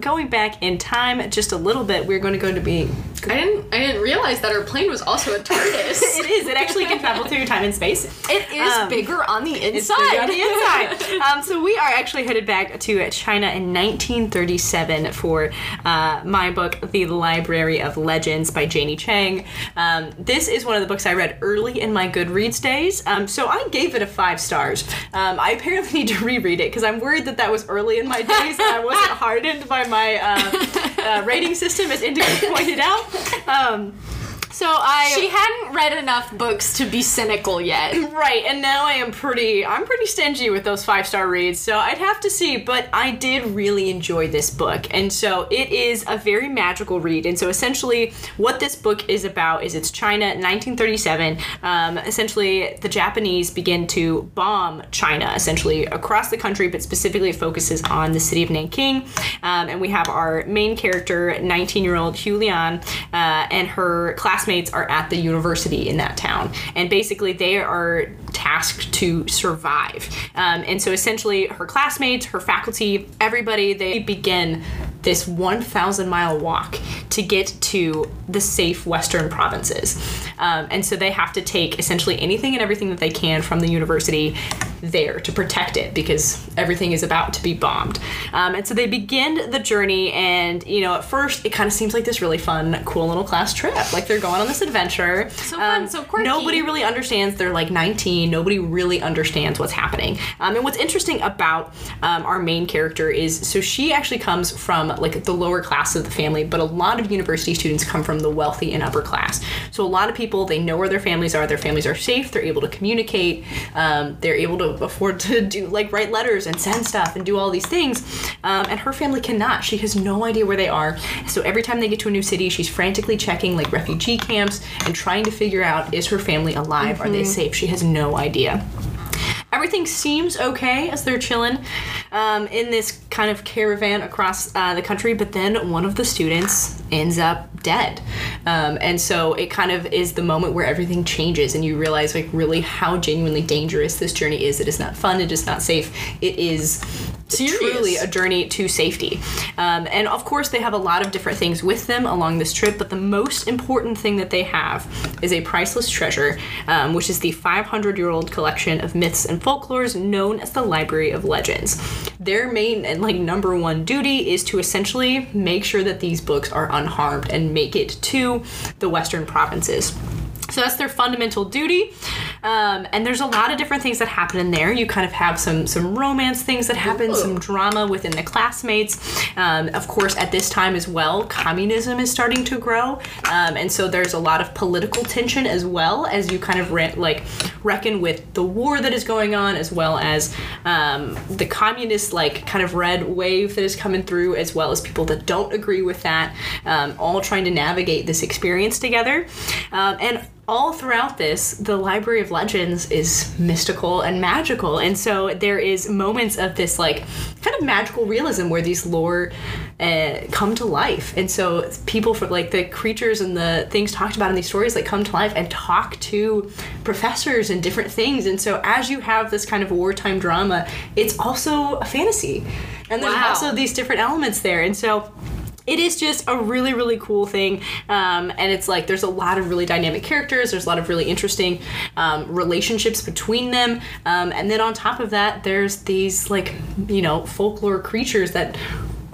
going back in time just a little bit. We're going to go to be. I didn't I didn't realize that our plane was also a TARDIS. It is. It actually can travel through time and space. it is Um, bigger on the inside. On the inside. um, so we are actually headed back to China in 1937 for uh, my book, The Library of Legends by Janie Chang. Um, this is one of the books I read early in my Goodreads days, um, so I gave it a five stars. Um, I apparently need to reread it because I'm worried that that was early in my days and I wasn't hardened by my uh, uh, rating system, as Indigo pointed out. So I She hadn't read enough books to be cynical yet. Right, and now I am pretty I'm pretty stingy with those five star reads, so I'd have to see, but I did really enjoy this book. And so it is a very magical read. And so essentially what this book is about is it's China 1937. Um, essentially the Japanese begin to bomb China essentially across the country, but specifically it focuses on the city of Nanking. Um, and we have our main character, 19 year old Hu Lian, uh, and her classmates are at the university in that town. And basically, they are tasked to survive. Um, and so, essentially, her classmates, her faculty, everybody, they begin this 1,000 mile walk to get to the safe Western provinces. Um, and so they have to take essentially anything and everything that they can from the university there to protect it because everything is about to be bombed. Um, and so they begin the journey, and you know, at first it kind of seems like this really fun, cool little class trip. Like they're going on this adventure. So fun, so quirky. Nobody really understands. They're like 19. Nobody really understands what's happening. Um, and what's interesting about um, our main character is so she actually comes from like the lower class of the family, but a lot of university students come from the wealthy and upper class. So a lot of people they know where their families are. Their families are safe. They're able to communicate. Um, they're able to afford to do like write letters and send stuff and do all these things. Um, and her family cannot. She has no idea where they are. So every time they get to a new city, she's frantically checking like refugee camps and trying to figure out is her family alive? Are they safe? She has no idea. Everything seems okay as they're chilling um, in this kind of caravan across uh, the country, but then one of the students ends up dead. Um, and so it kind of is the moment where everything changes and you realize, like, really how genuinely dangerous this journey is. It is not fun, it is not safe, it is Serious. truly a journey to safety. Um, and of course, they have a lot of different things with them along this trip, but the most important thing that they have is a priceless treasure, um, which is the 500 year old collection of myths and folklores known as the Library of Legends. Their main and like number one duty is to essentially make sure that these books are unharmed and make it to the Western provinces. So that's their fundamental duty. Um, and there's a lot of different things that happen in there. You kind of have some some romance things that happen, some drama within the classmates. Um, of course, at this time as well, communism is starting to grow, um, and so there's a lot of political tension as well as you kind of re- like reckon with the war that is going on, as well as um, the communist like kind of red wave that is coming through, as well as people that don't agree with that, um, all trying to navigate this experience together, um, and all throughout this, the Library of Legends is mystical and magical. And so there is moments of this like kind of magical realism where these lore uh, come to life. And so people for like the creatures and the things talked about in these stories like come to life and talk to professors and different things. And so as you have this kind of wartime drama, it's also a fantasy. And there's Wow. also these different elements there. And so it is just a really really cool thing. Um, and it's like there's a lot of really dynamic characters. There's a lot of really interesting um, relationships between them. Um, and then on top of that there's these like you know folklore creatures that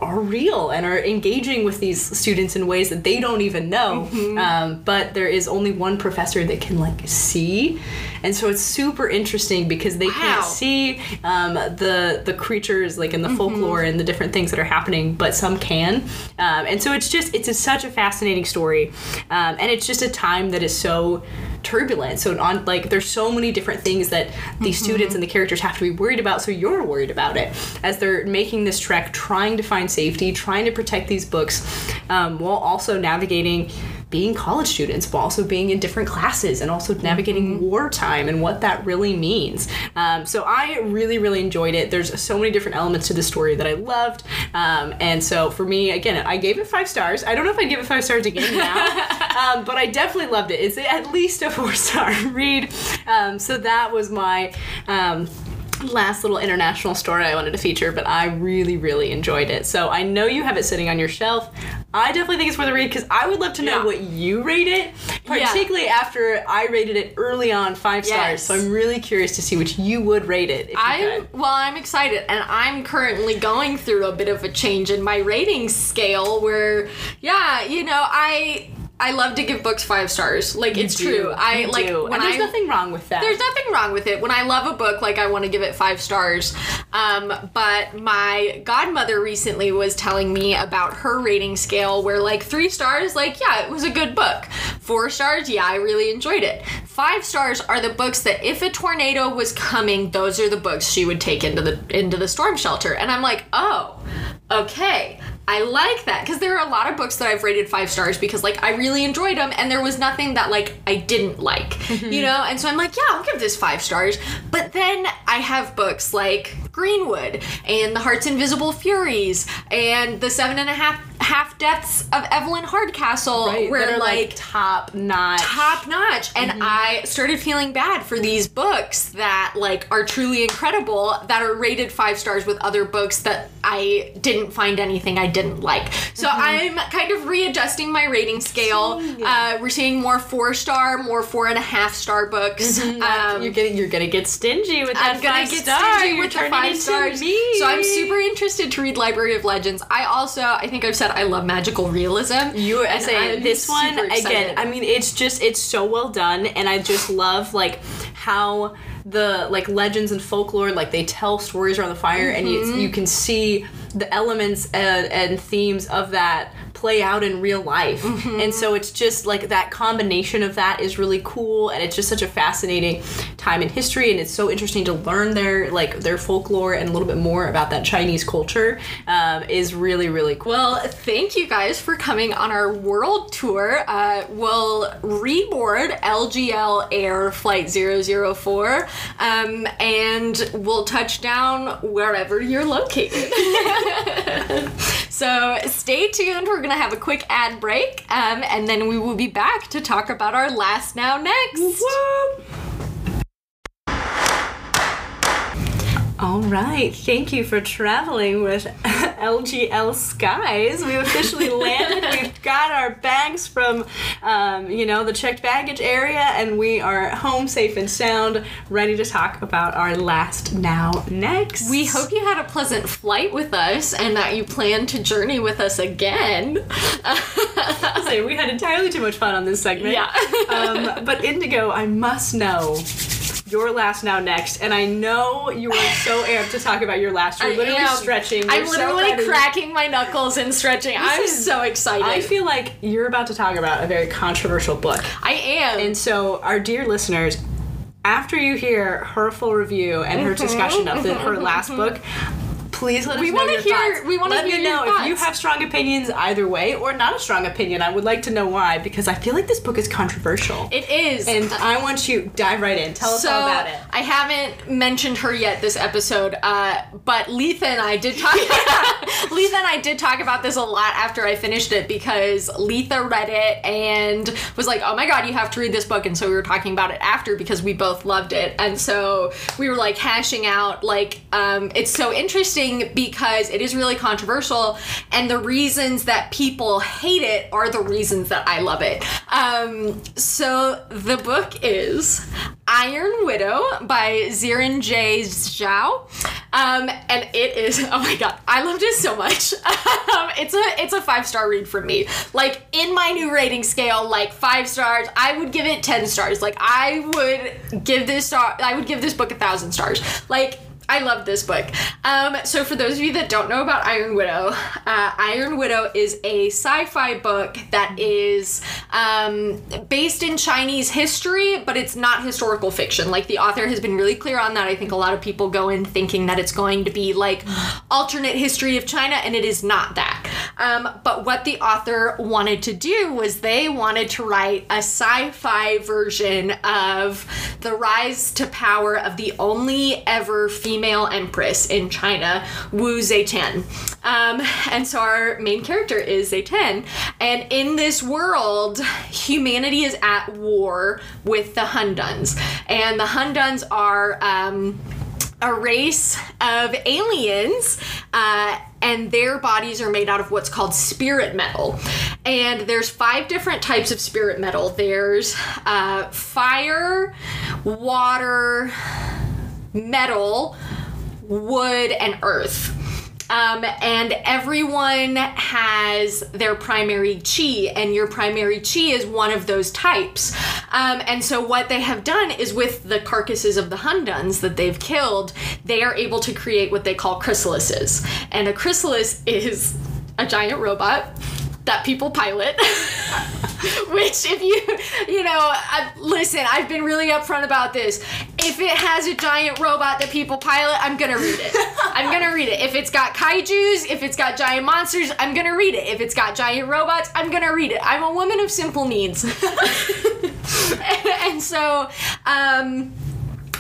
are real and are engaging with these students in ways that they don't even know. Um, but there is only one professor that can like see and so it's super interesting because they Wow. can't see um, the the creatures like in the folklore and the different things that are happening, but some can. Um, and so it's just it's a, such a fascinating story, um, and it's just a time that is so turbulent. So on like there's so many different things that these students and the characters have to be worried about. So you're worried about it as they're making this trek, trying to find safety, trying to protect these books, um, while also navigating being college students, but also being in different classes and also navigating wartime and what that really means. Um, so I really, really enjoyed it. There's so many different elements to the story that I loved. Um, and so for me, again, I gave it five stars. I don't know if I'd give it five stars again now, um, but I definitely loved it. It's at least a four star read. Um, so that was my. Um, last little international story I wanted to feature, but I really, really enjoyed it. So I know you have it sitting on your shelf. I definitely think it's worth a read because I would love to know Yeah. what you rate it, particularly after I rated it early on five stars. So I'm really curious to see which you would rate it. I'm well, I'm excited, and I'm currently going through a bit of a change in my rating scale. Where, yeah, you know, I I love to give books five stars. Like it's do. true. I You like do. when and there's I nothing wrong with that. there's nothing wrong with it. When I love a book, like I want to give it five stars. Um, but my godmother recently was telling me about her rating scale where like three stars, like, yeah, it was a good book. Four stars, yeah, I really enjoyed it. Five stars are the books that if a tornado was coming, those are the books she would take into the into the storm shelter. And I'm like, oh, okay. I like that because there are a lot of books that I've rated five stars because like I really enjoyed them and there was nothing that like I didn't like, you know? And so I'm like, yeah, I'll give this five stars. But then I have books like Greenwood and the Heart's Invisible Furies and the Seven and a Half Half Deaths of Evelyn Hardcastle, Right, that are, like top notch. top notch and Mm-hmm. i started feeling bad for these books that like are truly incredible that are rated five stars with other books that i didn't find anything i didn't like so Mm-hmm. i'm kind of readjusting my rating scale uh, we're seeing more four star more four and a half star books um, you're getting you're gonna get stingy with that I'm gonna five get star. stingy You're with the turning five stars. me. So I'm super interested to read Library of Legends. I also, I think I've said I love magical realism. You I and this one again. I mean, it's just it's so well done, and I just love like how the like legends and folklore like they tell stories around the fire, and Mm-hmm. you you can see the elements and, and themes of that play out in real life, Mm-hmm. and so it's just like that combination of that is really cool, and it's just such a fascinating time in history, and it's so interesting to learn their like their folklore and a little bit more about that Chinese culture um, is really really cool. Well, thank you guys for coming on our world tour. Uh, we'll reboard LGL Air Flight 004 um, and we'll touch down wherever you're located. so stay tuned. We're going to have a quick ad break um, and then we will be back to talk about our last now next. All right, thank you for traveling with LGL Skies. We've officially landed. We've got our bags from, um, you know, the checked baggage area, and we are home safe and sound, ready to talk about our last now next. We hope you had a pleasant flight with us and that you plan to journey with us again. say we had entirely too much fun on this segment. Yeah. um, but Indigo, I must know. Your last now next, and I know you are so amped to talk about your last. You're I literally am. stretching. I'm so literally ready. cracking my knuckles and stretching. I'm Listen, so excited. I feel like you're about to talk about a very controversial book. I am. And so, our dear listeners, after you hear her full review and her discussion of the, her last book, please let us We know wanna your hear- thoughts. we wanna let hear me your know if you have strong opinions either way or not a strong opinion. I would like to know why because I feel like this book is controversial. it is. and I want you dive right in. Tell us so all about it. I haven't mentioned her yet this episode, uh, but Letha and I did talk. Letha and I did talk about this a lot after I finished it because Letha read it and was like, "Oh my god, you have to read this book!" And so we were talking about it after because we both loved it, and so we were like hashing out like um, it's so interesting because it is really controversial, and the reasons that people hate it are the reasons that I love it. Um, so the book is Iron Widow by Xiran Jay Zhao. Um, and it is oh my god, I loved it so much. um, it's a it's a five star read for me. Like in my new rating scale, like five stars, I would give it ten stars. Like I would give this star I would give this book a thousand stars. Like I love this book. Um, so, for those of you that don't know about Iron Widow, uh, Iron Widow is a sci fi book that is um, based in Chinese history, but it's not historical fiction. Like, the author has been really clear on that. I think a lot of people go in thinking that it's going to be like alternate history of China, and it is not that. Um, but what the author wanted to do was they wanted to write a sci fi version of the rise to power of the only ever female empress in China, Wu Zetian. Um, and so our main character is Zetian. And in this world, humanity is at war with the Hunduns. And the Hunduns are. Um, a race of aliens, uh, and their bodies are made out of what's called spirit metal. And there's five different types of spirit metal. There's uh, fire, water, metal, wood, and earth. Um, and everyone has their primary chi, and your primary chi is one of those types. Um, and so, what they have done is with the carcasses of the Hunduns that they've killed, they are able to create what they call chrysalises. And a chrysalis is a giant robot that people pilot. Which, if you, you know, uh, listen, I've been really upfront about this. If it has a giant robot that people pilot, I'm gonna read it. I'm gonna read it. If it's got kaiju's, if it's got giant monsters, I'm gonna read it. If it's got giant robots, I'm gonna read it. I'm a woman of simple needs. and so, um,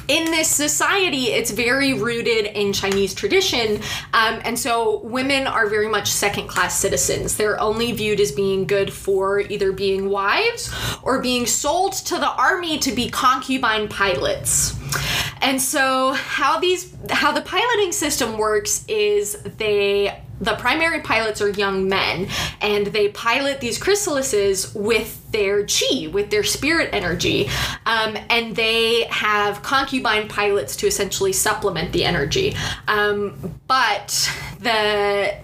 in this society, it's very rooted in Chinese tradition. Um, and so women are very much second class citizens. They're only viewed as being good for either being wives or being sold to the army to be concubine pilots. And so how these how the piloting system works is they the primary pilots are young men and they pilot these chrysalises with their chi with their spirit energy um, and they have concubine pilots to essentially supplement the energy. Um, but the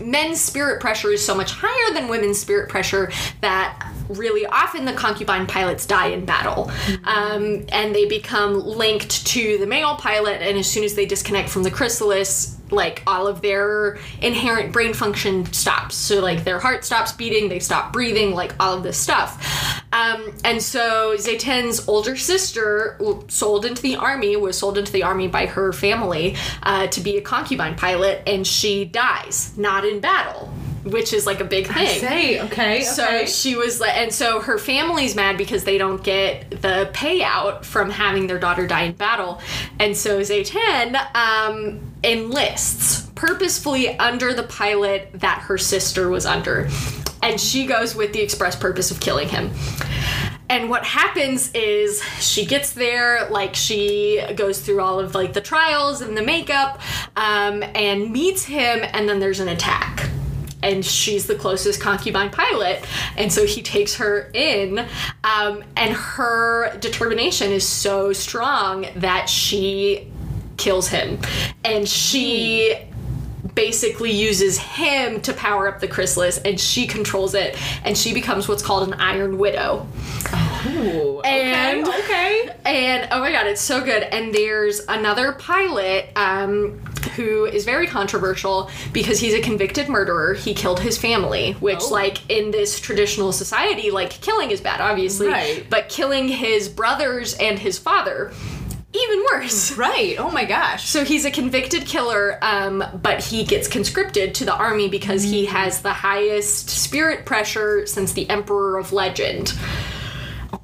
men's spirit pressure is so much higher than women's spirit pressure that really often the concubine pilots die in battle. Um, and they become linked to the male pilot and as soon as they disconnect from the chrysalis like all of their inherent brain function stops. So like their heart stops beating they stop breathing like all of this stuff. Um, and so Zetian's older sister sold into the army was sold into the army by her family uh, to be a concubine pilot and she dies not in battle which is like a big thing I Say, okay, so okay. she was like, and so her family's mad because they don't get the payout from having their daughter die in battle. And so Zetian um, enlists purposefully under the pilot that her sister was under. And she goes with the express purpose of killing him. And what happens is she gets there, like she goes through all of like the trials and the makeup, um, and meets him, and then there's an attack and she's the closest concubine pilot and so he takes her in um, and her determination is so strong that she kills him. And she basically uses him to power up the chrysalis and she controls it and she becomes what's called an iron widow Ooh, and okay, okay. and oh my god, it's so good. And there's another pilot um, who is very controversial because he's a convicted murderer. He killed his family, which, Oh. like in this traditional society, like killing is bad, obviously, Right. but killing his brothers and his father, even worse. Right. Oh my gosh. So he's a convicted killer, um, but he gets conscripted to the army because he has the highest spirit pressure since the Emperor of Legend.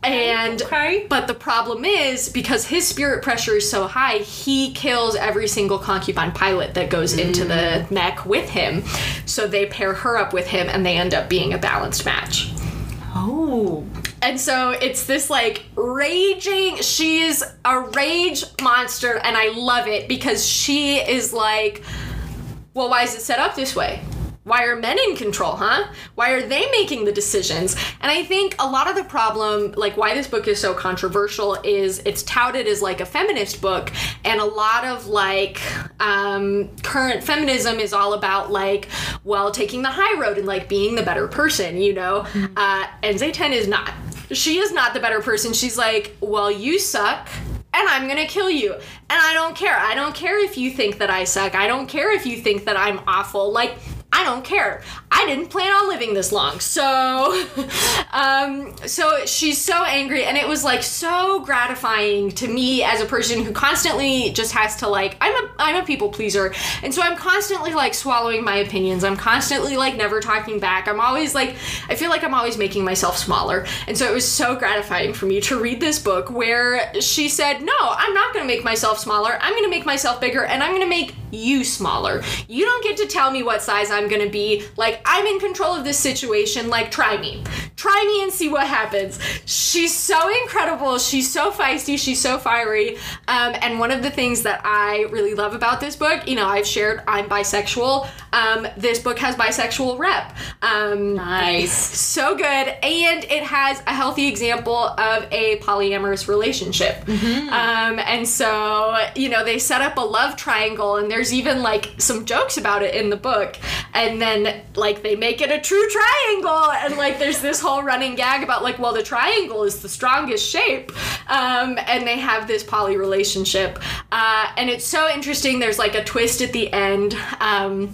And Okay. but the problem is because his spirit pressure is so high, he kills every single concubine pilot that goes into the mm. mech with him. So they pair her up with him and they end up being a balanced match. Oh. And so it's this like raging, she is a rage monster, and I love it because she is like, well, why is it set up this way? Why are men in control, huh? Why are they making the decisions? And I think a lot of the problem, like why this book is so controversial, is it's touted as like a feminist book, and a lot of like um, current feminism is all about like, well, taking the high road and like being the better person, you know? Uh, and Zetian is not. She is not the better person. She's like, well, you suck and I'm gonna kill you. And I don't care. I don't care if you think that I suck. I don't care if you think that I'm awful. Like, I don't care. I didn't plan on living this long. So, um, so she's so angry, and it was like so gratifying to me as a person who constantly just has to like, I'm a, I'm a people pleaser, and so I'm constantly like swallowing my opinions. I'm constantly like never talking back. I'm always like, I feel like I'm always making myself smaller, and so it was so gratifying for me to read this book where she said, No, I'm not gonna make myself smaller. I'm gonna make myself bigger, and I'm gonna make you smaller. You don't get to tell me what size I'm gonna be. Like, I'm in control of this situation. Like, try me. Try me and see what happens. She's so incredible. She's so feisty. She's so fiery. Um, and one of the things that I really love about this book, you know, I've shared I'm bisexual. Um, this book has bisexual rep. Um, Nice. so good and it has a healthy example of a polyamorous relationship um, and so you know they set up a love triangle and there's even like some jokes about it in the book and then like they make it a true triangle and like there's this whole running gag about like well the triangle is the strongest shape um, and they have this poly relationship. Uh, and it's so interesting there's like a twist at the end um,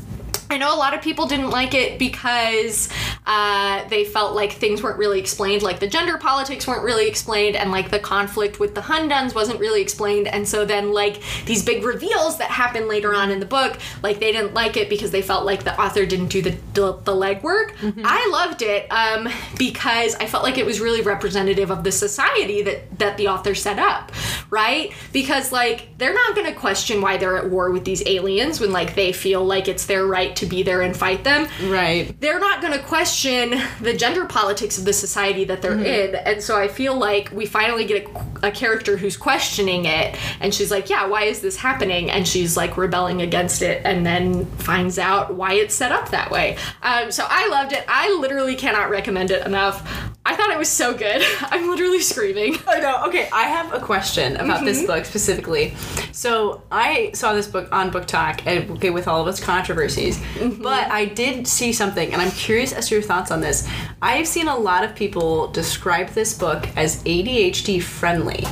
I know a lot of people didn't like it because Uh, they felt like things weren't really explained, like the gender politics weren't really explained, and like the conflict with the Hunduns wasn't really explained. And so then, like, these big reveals that happen later on in the book, like, they didn't like it because they felt like the author didn't do the, the, the legwork. I loved it um, because I felt like it was really representative of the society that, that the author set up, right? Because, like, they're not going to question why they're at war with these aliens when, like, they feel like it's their right to be there and fight them Right. they're not going to question the gender politics of the society that they're in. And so I feel like we finally get a, a character who's questioning it. And she's like, Yeah, why is this happening? And she's like rebelling against it and then finds out why it's set up that way. Um, so I loved it. I literally cannot recommend it enough. I thought it was so good. I'm literally screaming. I know. Okay, I have a question about this mm-hmm. book specifically. So I saw this book on BookTok, and okay, with all of its controversies, mm-hmm. but I did see something, and I'm curious as to your thoughts on this. I've seen a lot of people describe this book as ADHD friendly.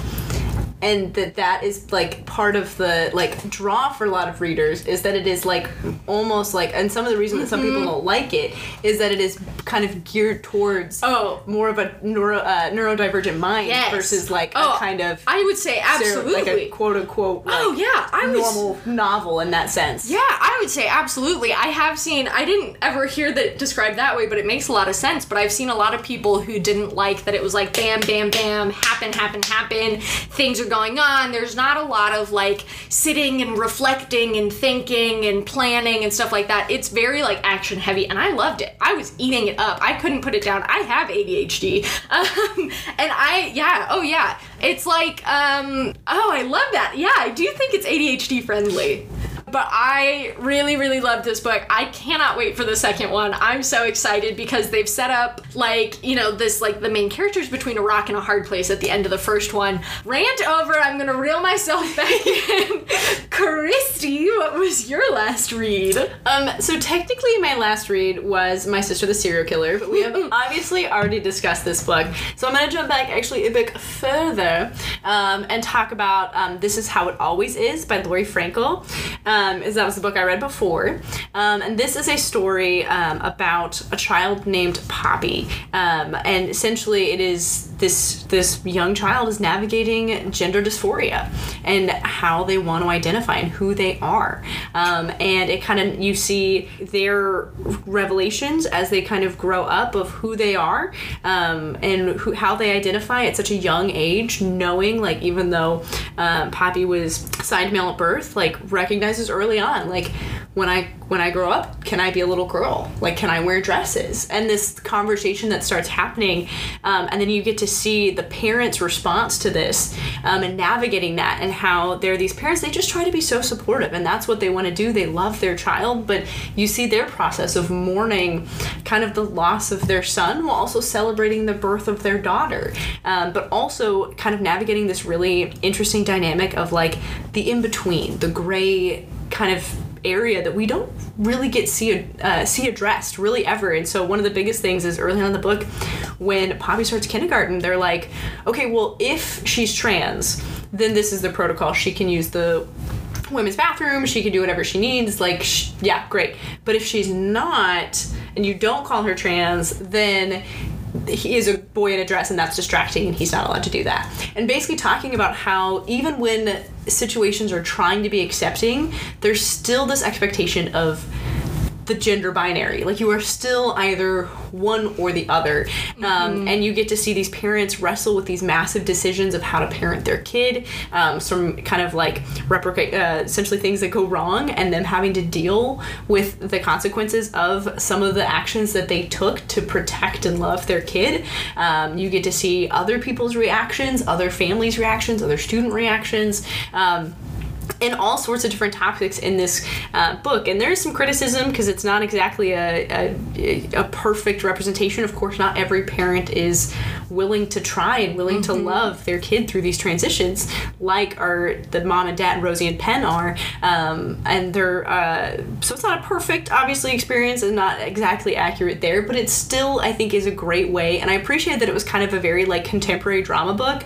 And that that is like part of the like draw for a lot of readers is that it is like almost like and some of the reason that some people don't like it is that it is kind of geared towards Oh. more of a neuro uh, neurodivergent mind Yes. versus like Oh, a kind of I would say stere- like absolutely. a quote unquote like, Oh, yeah, I was- normal novel in that sense. Yeah, I would say absolutely. I have seen, I didn't ever hear that described that way, but it makes a lot of sense. But I've seen a lot of people who didn't like that it was like bam, bam, bam, happen, happen, happen. Things are going on. There's not a lot of like sitting and reflecting and thinking and planning and stuff like that. It's very like action heavy, and I loved it. I was eating it up. I couldn't put it down. I have ADHD. Um, and I, yeah, oh yeah. It's like, um, oh, I love that. Yeah, I do think it's ADHD friendly. But I really, really love this book. I cannot wait for the second one. I'm so excited because they've set up like, you know, this like the main characters between a rock and a hard place at the end of the first one. Rant over, I'm gonna reel myself back in. Kristy, what was your last read? Um, so technically, my last read was My Sister the Serial Killer, but we have obviously already discussed this book. So I'm gonna jump back actually a bit further um, and talk about um, This Is How It Always Is by Laurie Frankel. Um, is that was the book I read before, um, and this is a story um, about a child named Poppy, um, and essentially it is this this young child is navigating gender dysphoria and how they want to identify and who they are. Um, and it kind of you see their revelations as they kind of grow up of who they are um, and who, how they identify at such a young age knowing like even though um, poppy was signed male at birth like recognizes early on like when I when I grow up, can I be a little girl? Like, can I wear dresses? And this conversation that starts happening, um, and then you get to see the parents' response to this um, and navigating that, and how they're these parents. They just try to be so supportive, and that's what they want to do. They love their child, but you see their process of mourning, kind of the loss of their son, while also celebrating the birth of their daughter, um, but also kind of navigating this really interesting dynamic of like the in between, the gray kind of area that we don't really get see uh, see addressed really ever. And so one of the biggest things is early on in the book when Poppy starts kindergarten, they're like, okay, well if she's trans, then this is the protocol. She can use the women's bathroom. She can do whatever she needs. Like, sh- yeah, great. But if she's not, and you don't call her trans, then he is a boy in a dress and that's distracting and he's not allowed to do that. And basically talking about how even when situations are trying to be accepting there's still this expectation of the gender binary. Like you are still either one or the other. Um, and you get to see these parents wrestle with these massive decisions of how to parent their kid um, some kind of like replicate uh, essentially things that go wrong and them having to deal with the consequences of some of the actions that they took to protect and love their kid. Um, you get to see other people's reactions other families reactions other student reactions. Um, in all sorts of different topics in this uh, book. And there is some criticism because it's not exactly a, a, a perfect representation. Of course, not every parent is willing to try and willing to love their kid through these transitions, like our the mom and dad and Rosie and Penn are. Um, and they're uh, so it's not a perfect, obviously, experience and not exactly accurate there, but it still I think is a great way. And I appreciate that it was kind of a very like contemporary drama book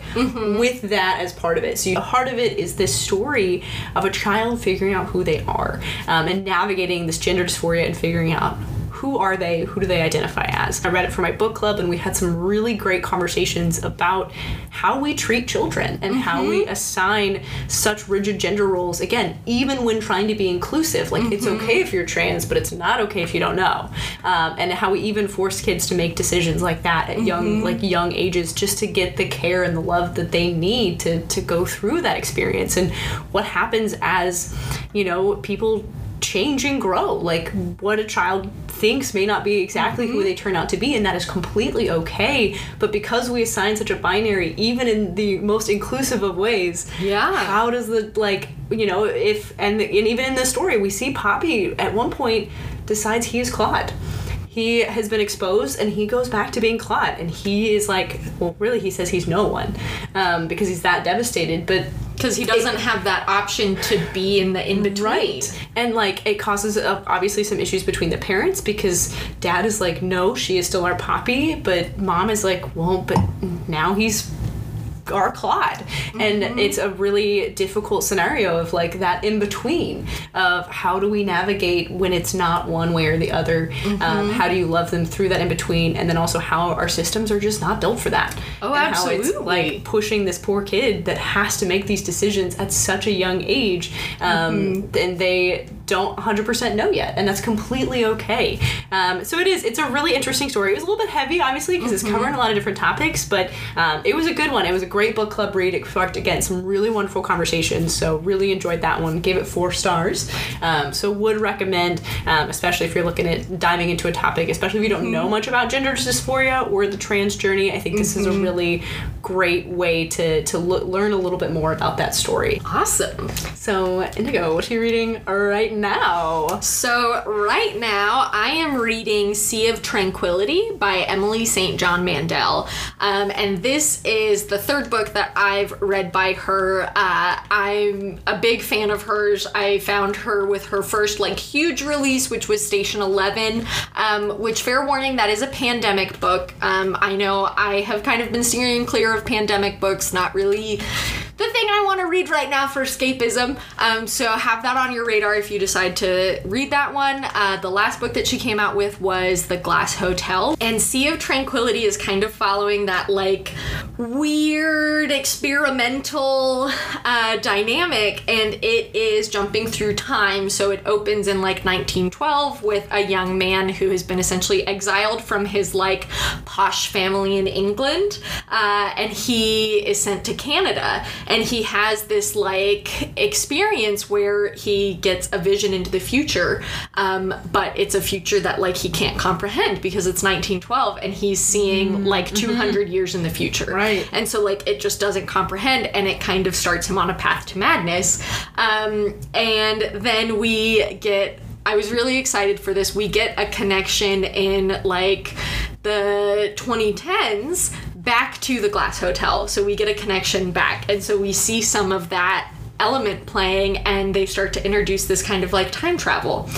with that as part of it. So you, the heart of it is this story of a child figuring out who they are um, and navigating this gender dysphoria and figuring out who are they? Who do they identify as? I read it for my book club, and we had some really great conversations about how we treat children and how we mm-hmm. assign such rigid gender roles. Again, even when trying to be inclusive, like it's mm-hmm. okay if you're trans, but it's not okay if you don't know. Um, and how we even force kids to make decisions like that at young, mm-hmm. like young ages, just to get the care and the love that they need to to go through that experience. And what happens as you know people change and grow. Like what a child thinks may not be exactly who they turn out to be, and that is completely okay. But because we assign such a binary, even in the most inclusive of ways, Yeah. how does the like you know if and, and even in the story we see Poppy at one point decides he is Claude. He has been exposed and he goes back to being Claude and he is like well really he says he's no one um, because he's that devastated but Because he doesn't have that option to be in the in between. Right. And like it causes uh, obviously some issues between the parents because dad is like, no, she is still our poppy, but mom is like, well, but now he's our Claude. And it's a really difficult scenario of like that in between of how do we navigate when it's not one way or the other? Um, how do you love them through that in between? And then also how our systems are just not built for that. Oh, And absolutely. like pushing this poor kid that has to make these decisions at such a young age um, Mm-hmm. and they don't 100% know yet and that's completely okay um, so it is it's a really interesting story it was a little bit heavy obviously because Mm-hmm. it's covering a lot of different topics but um, it was a good one it was a great book club read it sparked again some really wonderful conversations so really enjoyed that one gave it four stars um, so would recommend um, especially if you're looking at diving into a topic especially if you don't Mm-hmm. know much about gender dysphoria or the trans journey i think this is a Mm-hmm. really great way to to learn a little bit more about that story Awesome. so indigo what are you reading right now So, right now, I am reading Sea of Tranquility by Emily St. John Mandel. Um, and this is the third book that I've read by her. Uh, I'm a big fan of hers. I found her with her first, like, huge release, which was Station 11, um, which, fair warning, that is a pandemic book. Um, I know I have kind of been steering clear of pandemic books, not really the thing I want to read right now for escapism. Um, so have that on your radar if you decide to read that one. Uh, the last book that she came out with was The Glass Hotel. And Sea of Tranquility is kind of following that like weird experimental uh, dynamic and it is jumping through time. So it opens in like 1912 with a young man who has been essentially exiled from his like posh family in England uh, and he is sent to Canada and he has this like experience where he gets a vision into the future um, but it's a future that like he can't comprehend because it's 1912 and he's seeing like 200 years in the future Right. and so like it just doesn't comprehend and it kind of starts him on a path to madness um, and then we get I was really excited for this. We get a connection in like the 2010s back to the Glass Hotel. So we get a connection back. And so we see some of that element playing and they start to introduce this kind of like time travel.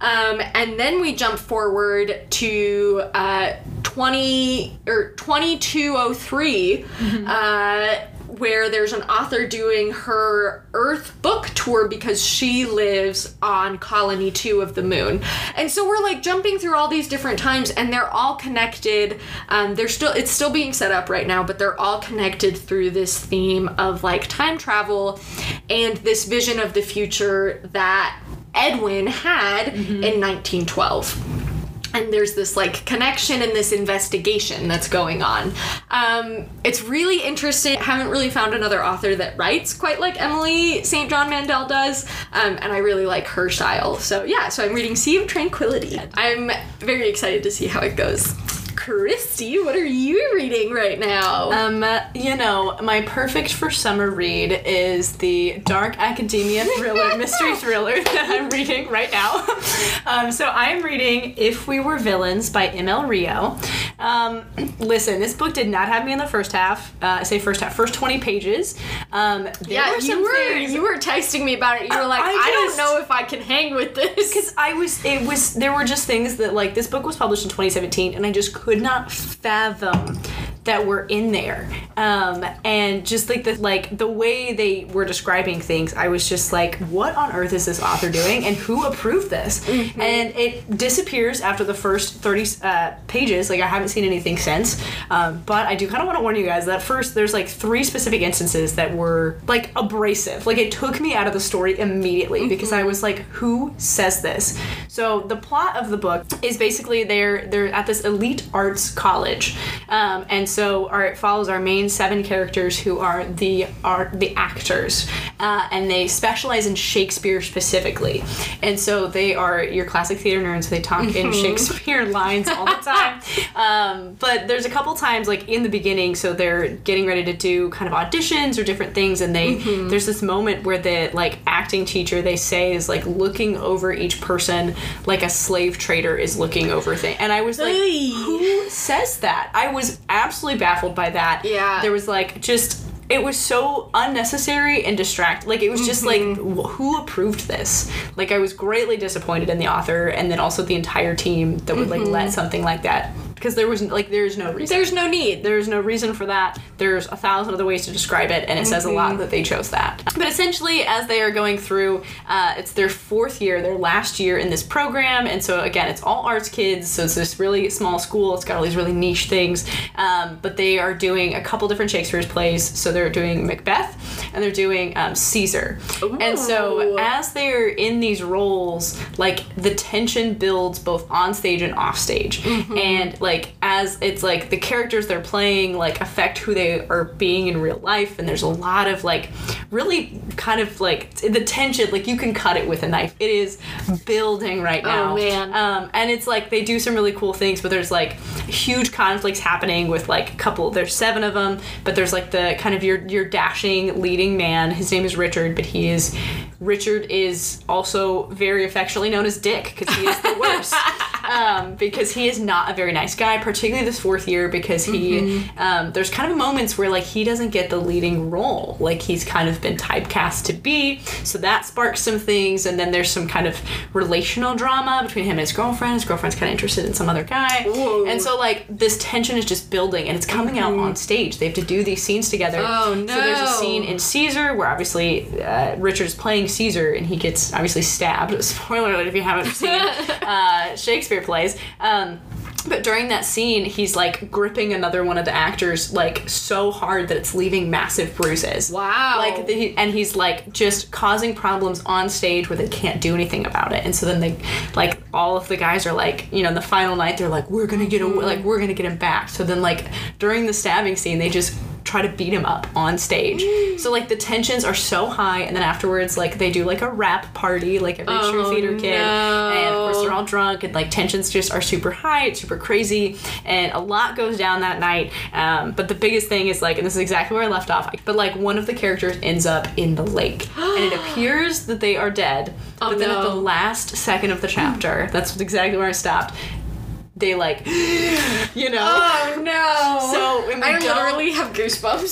Um, and then we jump forward to uh, 20 or 2203 uh, where there's an author doing her Earth book tour because she lives on Colony 2 of the moon. And so we're like jumping through all these different times and they're all connected. Um, they're still it's still being set up right now, but they're all connected through this theme of like time travel and this vision of the future that Edwin had in 1912 and there's this like connection and this investigation that's going on. Um, it's really interesting. I haven't really found another author that writes quite like Emily St. John Mandel does, um, and I really like her style. So yeah, so I'm reading Sea of Tranquility. I'm very excited to see how it goes. Kristy, what are you reading right now? Um, you know, my perfect for summer read is the dark academia thriller, mystery thriller that I'm reading right now. Um, so I'm reading If We Were Villains by M.L. Rio. Um, listen, this book did not have me in the first half. Uh, I say first half, first 20 pages. Um, there yeah, were some you were things- you were texting me about it. You were like, I I, just- don't know if I can hang with this. because I was it was there were just things that like this book was published in 2017 and I just could not fathom that were in there. Um, and just like the like the way they were describing things i was just like what on earth is this author doing? And who approved this? And it disappears after the first 30 uh, pages. Like i haven't seen anything since. Um, but i do kind of want to warn you guys that first there's like three specific instances that were like abrasive. Like it took me out of the story immediately because i was like who says this? So the plot of the book is basically they're they're at this elite arts college. Um, and so our, it follows our main seven characters who are the are the actors uh, and they specialize in shakespeare specifically. And so they are your classic theater nerds. They talk in shakespeare lines all the time. Um, but there's a couple times like in the beginning so they're getting ready to do kind of auditions or different things and they there's this moment where the like acting teacher they say is like looking over each person like a slave trader is looking over things and i was like Oy. who says that? I was absolutely baffled by that. Yeah. there was like just it was so unnecessary and distract like it was just like mm-hmm. wh- who approved this? Like i was greatly disappointed in the author and then also the entire team that would like let mm-hmm. something like that because there was like there's no reason There's no need. there's no reason for that. There's a thousand other ways to describe it, and it says a lot that they chose that. But essentially, as they are going through, uh, it's their fourth year, their last year in this program, and so again, it's all arts kids. So it's this really small school. It's got all these really niche things, um, but they are doing a couple different Shakespeare's plays. So they're doing Macbeth, and they're doing um, Caesar. And so as they're in these roles, like the tension builds both on stage and off stage. And like as it's like the characters they're playing like affect who they are being in real life and there's a lot of like really kind of like the tension like you can cut it with a knife. It is building right now. man. Um and it's like they do some really cool things but there's like huge conflicts happening with like a couple there's seven of them but there's like the kind of your your dashing leading man his name is richard but he is richard is also very affectionately known as dick because he is the worst um, because he is not a very nice guy particularly this fourth year because he um, there's kind of moments where like he doesn't get the leading role. Like he's kind of been typecast to be. So that sparks some things and then there's some kind of relational drama between him and his girlfriend. His girlfriend's kind of interested in some other guy. Ooh. and so like this tension is just building and it's coming out on stage. They have to do these scenes together. Oh, no! so there's a scene in caesar where obviously uh, richard's playing caesar and he gets obviously stabbed. Spoiler alert if you haven't seen uh, shakespeare plays um, but during that scene, he's like gripping another one of the actors like so hard that it's leaving massive bruises. Wow. Like, the, and he's like just causing problems on stage where they can't do anything about it. And so then they, like, all of the guys are like, you know, the final night they're like, we're gonna get away, like, we're gonna get him back. So then, like, during the stabbing scene, they just try to beat him up on stage. so like the tensions are so high, and then afterwards, like they do like a wrap party, like every true Oh, theater kid, and of course they're all drunk, and like tensions just are super high, it's super crazy, and a lot goes down that night. Um, but the biggest thing is like, and this is exactly where I left off, but like one of the characters ends up in the lake, and it appears that they are dead. Oh, but then at the last second of the chapter, that's exactly where I stopped. They like, you know. Oh no. So, I literally have goosebumps.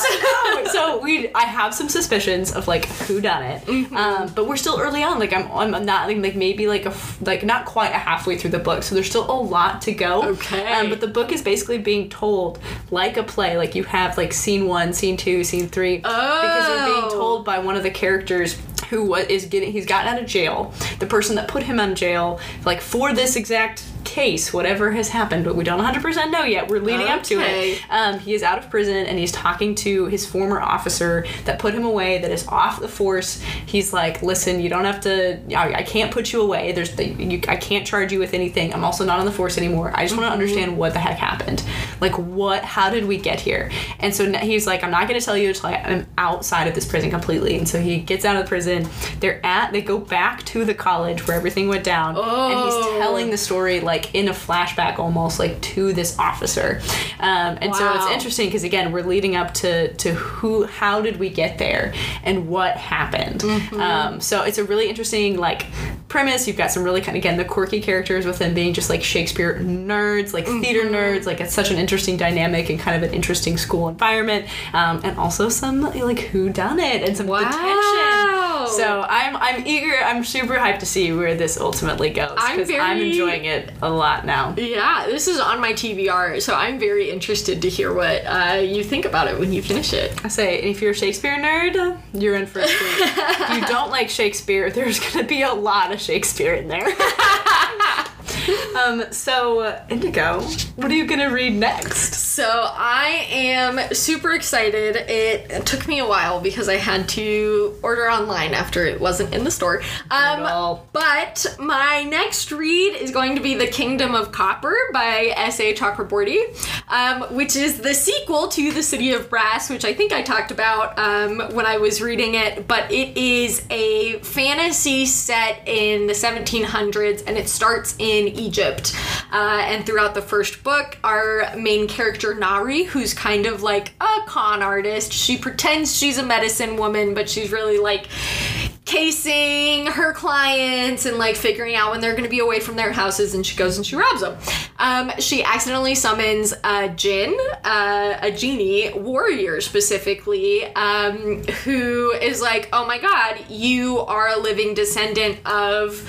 so we I have some suspicions of like who done it, Mm-hmm. um, but we're still early on. Like I'm I'm not like maybe like a like not quite a halfway through the book, so there's still a lot to go. Okay. Um, but the book is basically being told like a play. Like you have like scene one, scene two, scene three, Oh. because you're being told by one of the characters who wa- getting he's gotten out of jail. The person that put him of jail, like for this exact case, whatever has happened, but we don't 100% know yet. We're leading up to it. Um, he is out of prison and he's talking to his former officer that put him away, that is off the force. He's like, "Listen, you don't have to. I, I can't put you away. There's, the, you, I can't charge you with anything. I'm also not on the force anymore. I just want to understand what the heck happened. Like, what? How did we get here?" And so he's like, "I'm not going to tell you until I'm outside of this prison completely." And so he gets out of the prison. They're at. They go back to the college where everything went down, and Oh. he's telling the story like in a flashback almost like to this officer um, and so it's interesting because again we're leading up to to who how did we get there and what happened Mm-hmm. um, so it's a really interesting like premise you've got some really kind of again the quirky characters with them being just like shakespeare nerds like theater Mm-hmm. nerds like it's such an interesting dynamic and kind of an interesting school environment um, and also some like who done it and some Wow. tension So I'm I'm eager. I'm super hyped to see where this ultimately goes I'm because I'm enjoying it a lot now. Yeah, this is on my TBR, so I'm very interested to hear what uh, you think about it when you finish it. I say, if you're a Shakespeare nerd, you're in for a treat. if you don't like Shakespeare, there's gonna be a lot of Shakespeare in there. um, so Indigo, what are you gonna read next? So I am super excited. It took me a while because I had to order online after it wasn't in the store. Um, but my next read is going to be The Kingdom of Copper by S.A. Chakraborty, um, which is the sequel to The City of Brass, which I think I talked about um, when I was reading it. But it is a fantasy set in the 1700s and it starts in Egypt. Uh, and throughout the first book, our main character, Nahri, who's kind of like a con artist, she pretends she's a medicine woman, but she's really like casing her clients and like figuring out when they're going to be away from their houses and she goes and she robs them um, she accidentally summons a jinn uh, a genie warrior specifically um, who is like oh my god you are a living descendant of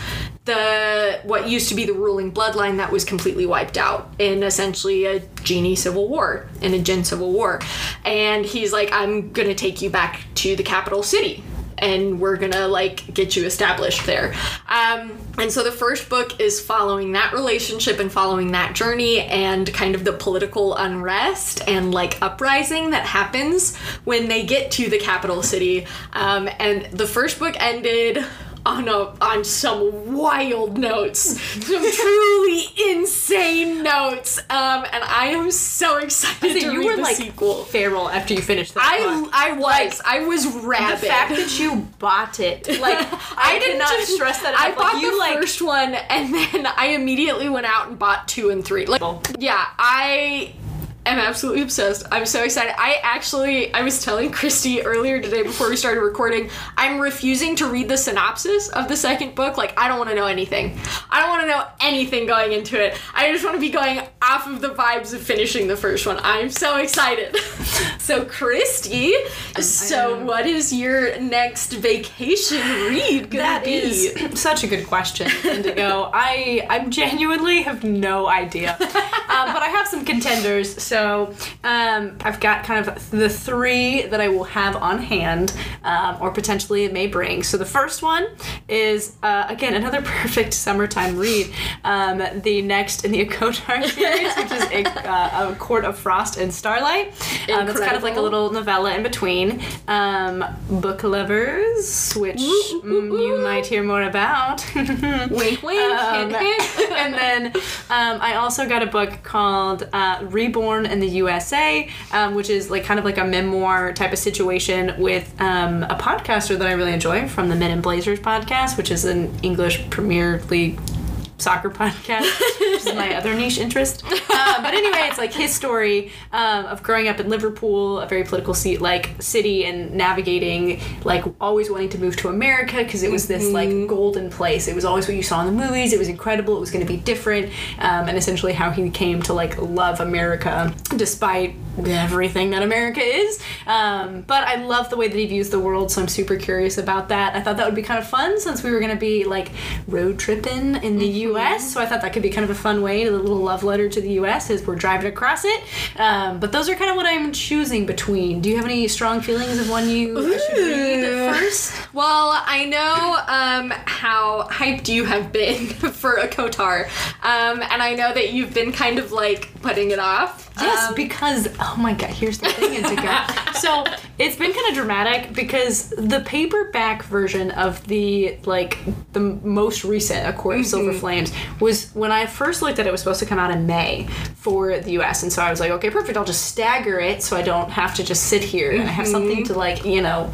the what used to be the ruling bloodline that was completely wiped out in essentially a genie civil war in a jinn civil war and he's like i'm gonna take you back to the capital city and we're gonna like get you established there. Um, and so the first book is following that relationship and following that journey and kind of the political unrest and like uprising that happens when they get to the capital city. Um, and the first book ended on a on some wild notes, some truly insane notes. Um, and I am so excited to you read were the like sequel. feral after you finished that I book. I was I was rabid. the fact that you bought it, like I, I didn't just- stress that. I bought like, the like first one and then I immediately went out and bought two and three. Like, yeah, I am absolutely obsessed. I'm so excited. I actually, I was telling Kristy earlier today before we started recording, I'm refusing to read the synopsis of the second book. Like, I don't want to know anything. I don't want to know anything going into it. I just want to be going off of the vibes of finishing the first one. I'm so excited. so, Kristy, so what is your next vacation read gonna That be? is such a good question, Indigo. I I genuinely have no idea, um, but I have some contenders. So um, I've got kind of the three that I will have on hand, um, or potentially it may bring. So the first one is uh, again another perfect summertime read. Um, the next in the ACOTAR series, which is a, uh, a Court of Frost and Starlight. Um, it's kind of like a little novella in between. Um, book lovers, which mm, you might hear more about. Wink, wink, Um, and then um, I also got a book called uh, Reborn in the USA, um, which is like kind of like a memoir type of situation with um, a podcaster that I really enjoy from the Men in Blazers podcast, which is an English Premier League soccer podcast, which is my other niche interest. Uh, but anyway, it's like his story um, of growing up in Liverpool, a very political seat like city, and navigating like always wanting to move to America because it was this like golden place. It was always what you saw in the movies. It was incredible. It was going to be different, um, and essentially how he came to like love America despite everything that America is. Um, but I love the way that he views the world, so I'm super curious about that. I thought that would be kind of fun since we were going to be like road tripping in the U.S. So I thought that could be kind of a fun way, to a little love letter to the U.S. as we're driving across it. Um, but those are kind of what I'm choosing between. Do you have any strong feelings of one you I should read first? Well, I know um, how hyped you have been for ACOTAR, um, and I know that you've been kind of like putting it off. Yes, Um, because oh my god, here's the thing, Indigo. so it's been kind of dramatic because the paperback version of the like the most recent A Court of Silver Flames was when I first looked at it, it was supposed to come out in May for the US, and so I was like, okay, perfect. I'll just stagger it so I don't have to just sit here and I have something to like you know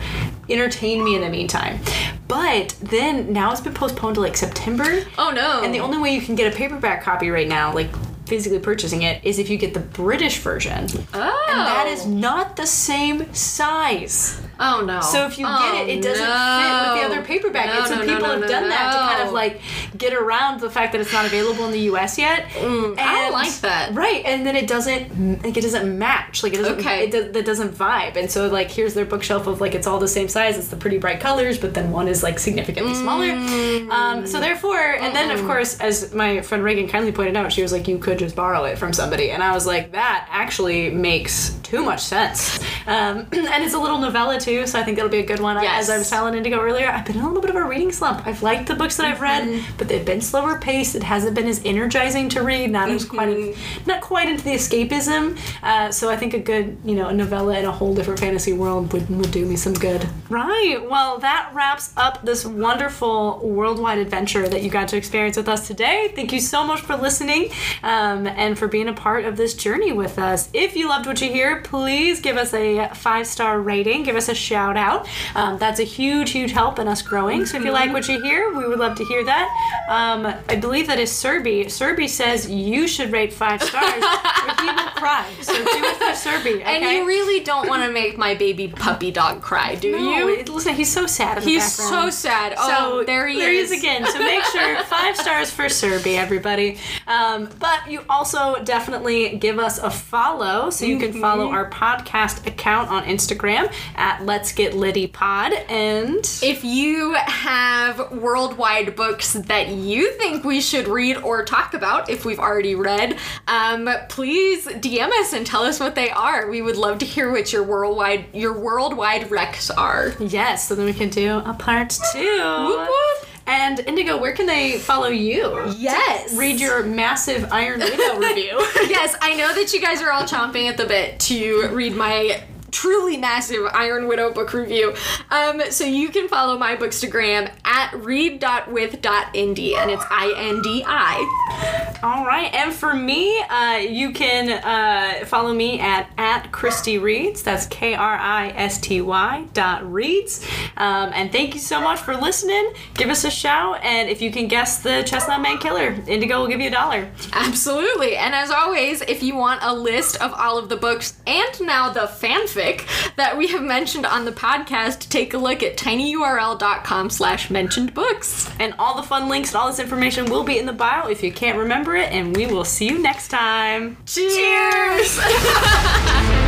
entertain me in the meantime. But then now it's been postponed to like September. oh no! And the only way you can get a paperback copy right now, like physically purchasing it, is if you get the British version. oh. and that is not the same size. Oh no. So if you Oh, get it, it doesn't fit with the other paperback. No, and some no, no, people no, have no, done that to kind of like get around the fact that it's not available in the U.S. yet. I don't like that. Right, and then it doesn't like it doesn't match. Like it doesn't. Okay. It does, that doesn't vibe. And so like here's their bookshelf of like it's all the same size. It's the pretty bright colors, but then one is like significantly smaller. Mm. Um, so therefore, and then of course, as my friend Reagan kindly pointed out, she was like, you could just borrow it from somebody, and I was like, that actually makes too much sense. Um, and it's a little novella too, so I think that'll be a good one. I- Yes. As I was telling Indigo earlier, I've been in a little bit of a reading slump. I've liked the books that I've read, Mm-hmm. but they've been slower paced. It hasn't been as energizing to read. Not as quite, Mm-hmm. not quite into the escapism. Uh, so I think a good, you know, a novella in a whole different fantasy world would, would do me some good. Right. Well, that wraps up this wonderful worldwide adventure that you got to experience with us today. Thank you so much for listening um, and for being a part of this journey with us. If you loved what you hear, please give us a five star rating. Give us a shout out. Um, that's a huge, huge help in us growing. So if you like what you hear, we would love to hear that. Um, I believe that is Serby. Serby says you should rate five stars or he will cry. So do it for Serby. And okay? you really don't want to make my baby puppy dog cry, do No, you? listen, he's so sad. In the He's so sad. Oh, there he there is. he is again. So make sure five stars for Serby, everybody. Um, but you also definitely give us a follow, so you can Mm-hmm. follow our podcast account on Instagram at Let's Get Litty Pod. And If you have worldwide books that you think we should read or talk about, if we've already read, um, please DM us and tell us what they are. We would love to hear what your worldwide your worldwide recs are. yes, so then we can do a part two. Whoop, whoop. And Indigo, where can they follow you? Yes. Read your massive Iron Widow review. yes, I know that you guys are all chomping at the bit to read my truly massive Iron Widow book review. Um, so you can follow my bookstagram at read.with.indi, and it's I N D I. All right, and for me, uh, you can uh, follow me at at Kristy Reads. That's K R I S T Y dot Reads. Um, and thank you so much for listening. Give us a shout, and if you can guess the Chestnut Man Killer, Indigo will give you a dollar. Absolutely. And as always, if you want a list of all of the books and now the fanfic that we have mentioned on the podcast, take a look at tinyurl.com slash mentioned books. And all the fun links and all this information will be in the bio if you can't remember it. And we will see you next time. Cheers!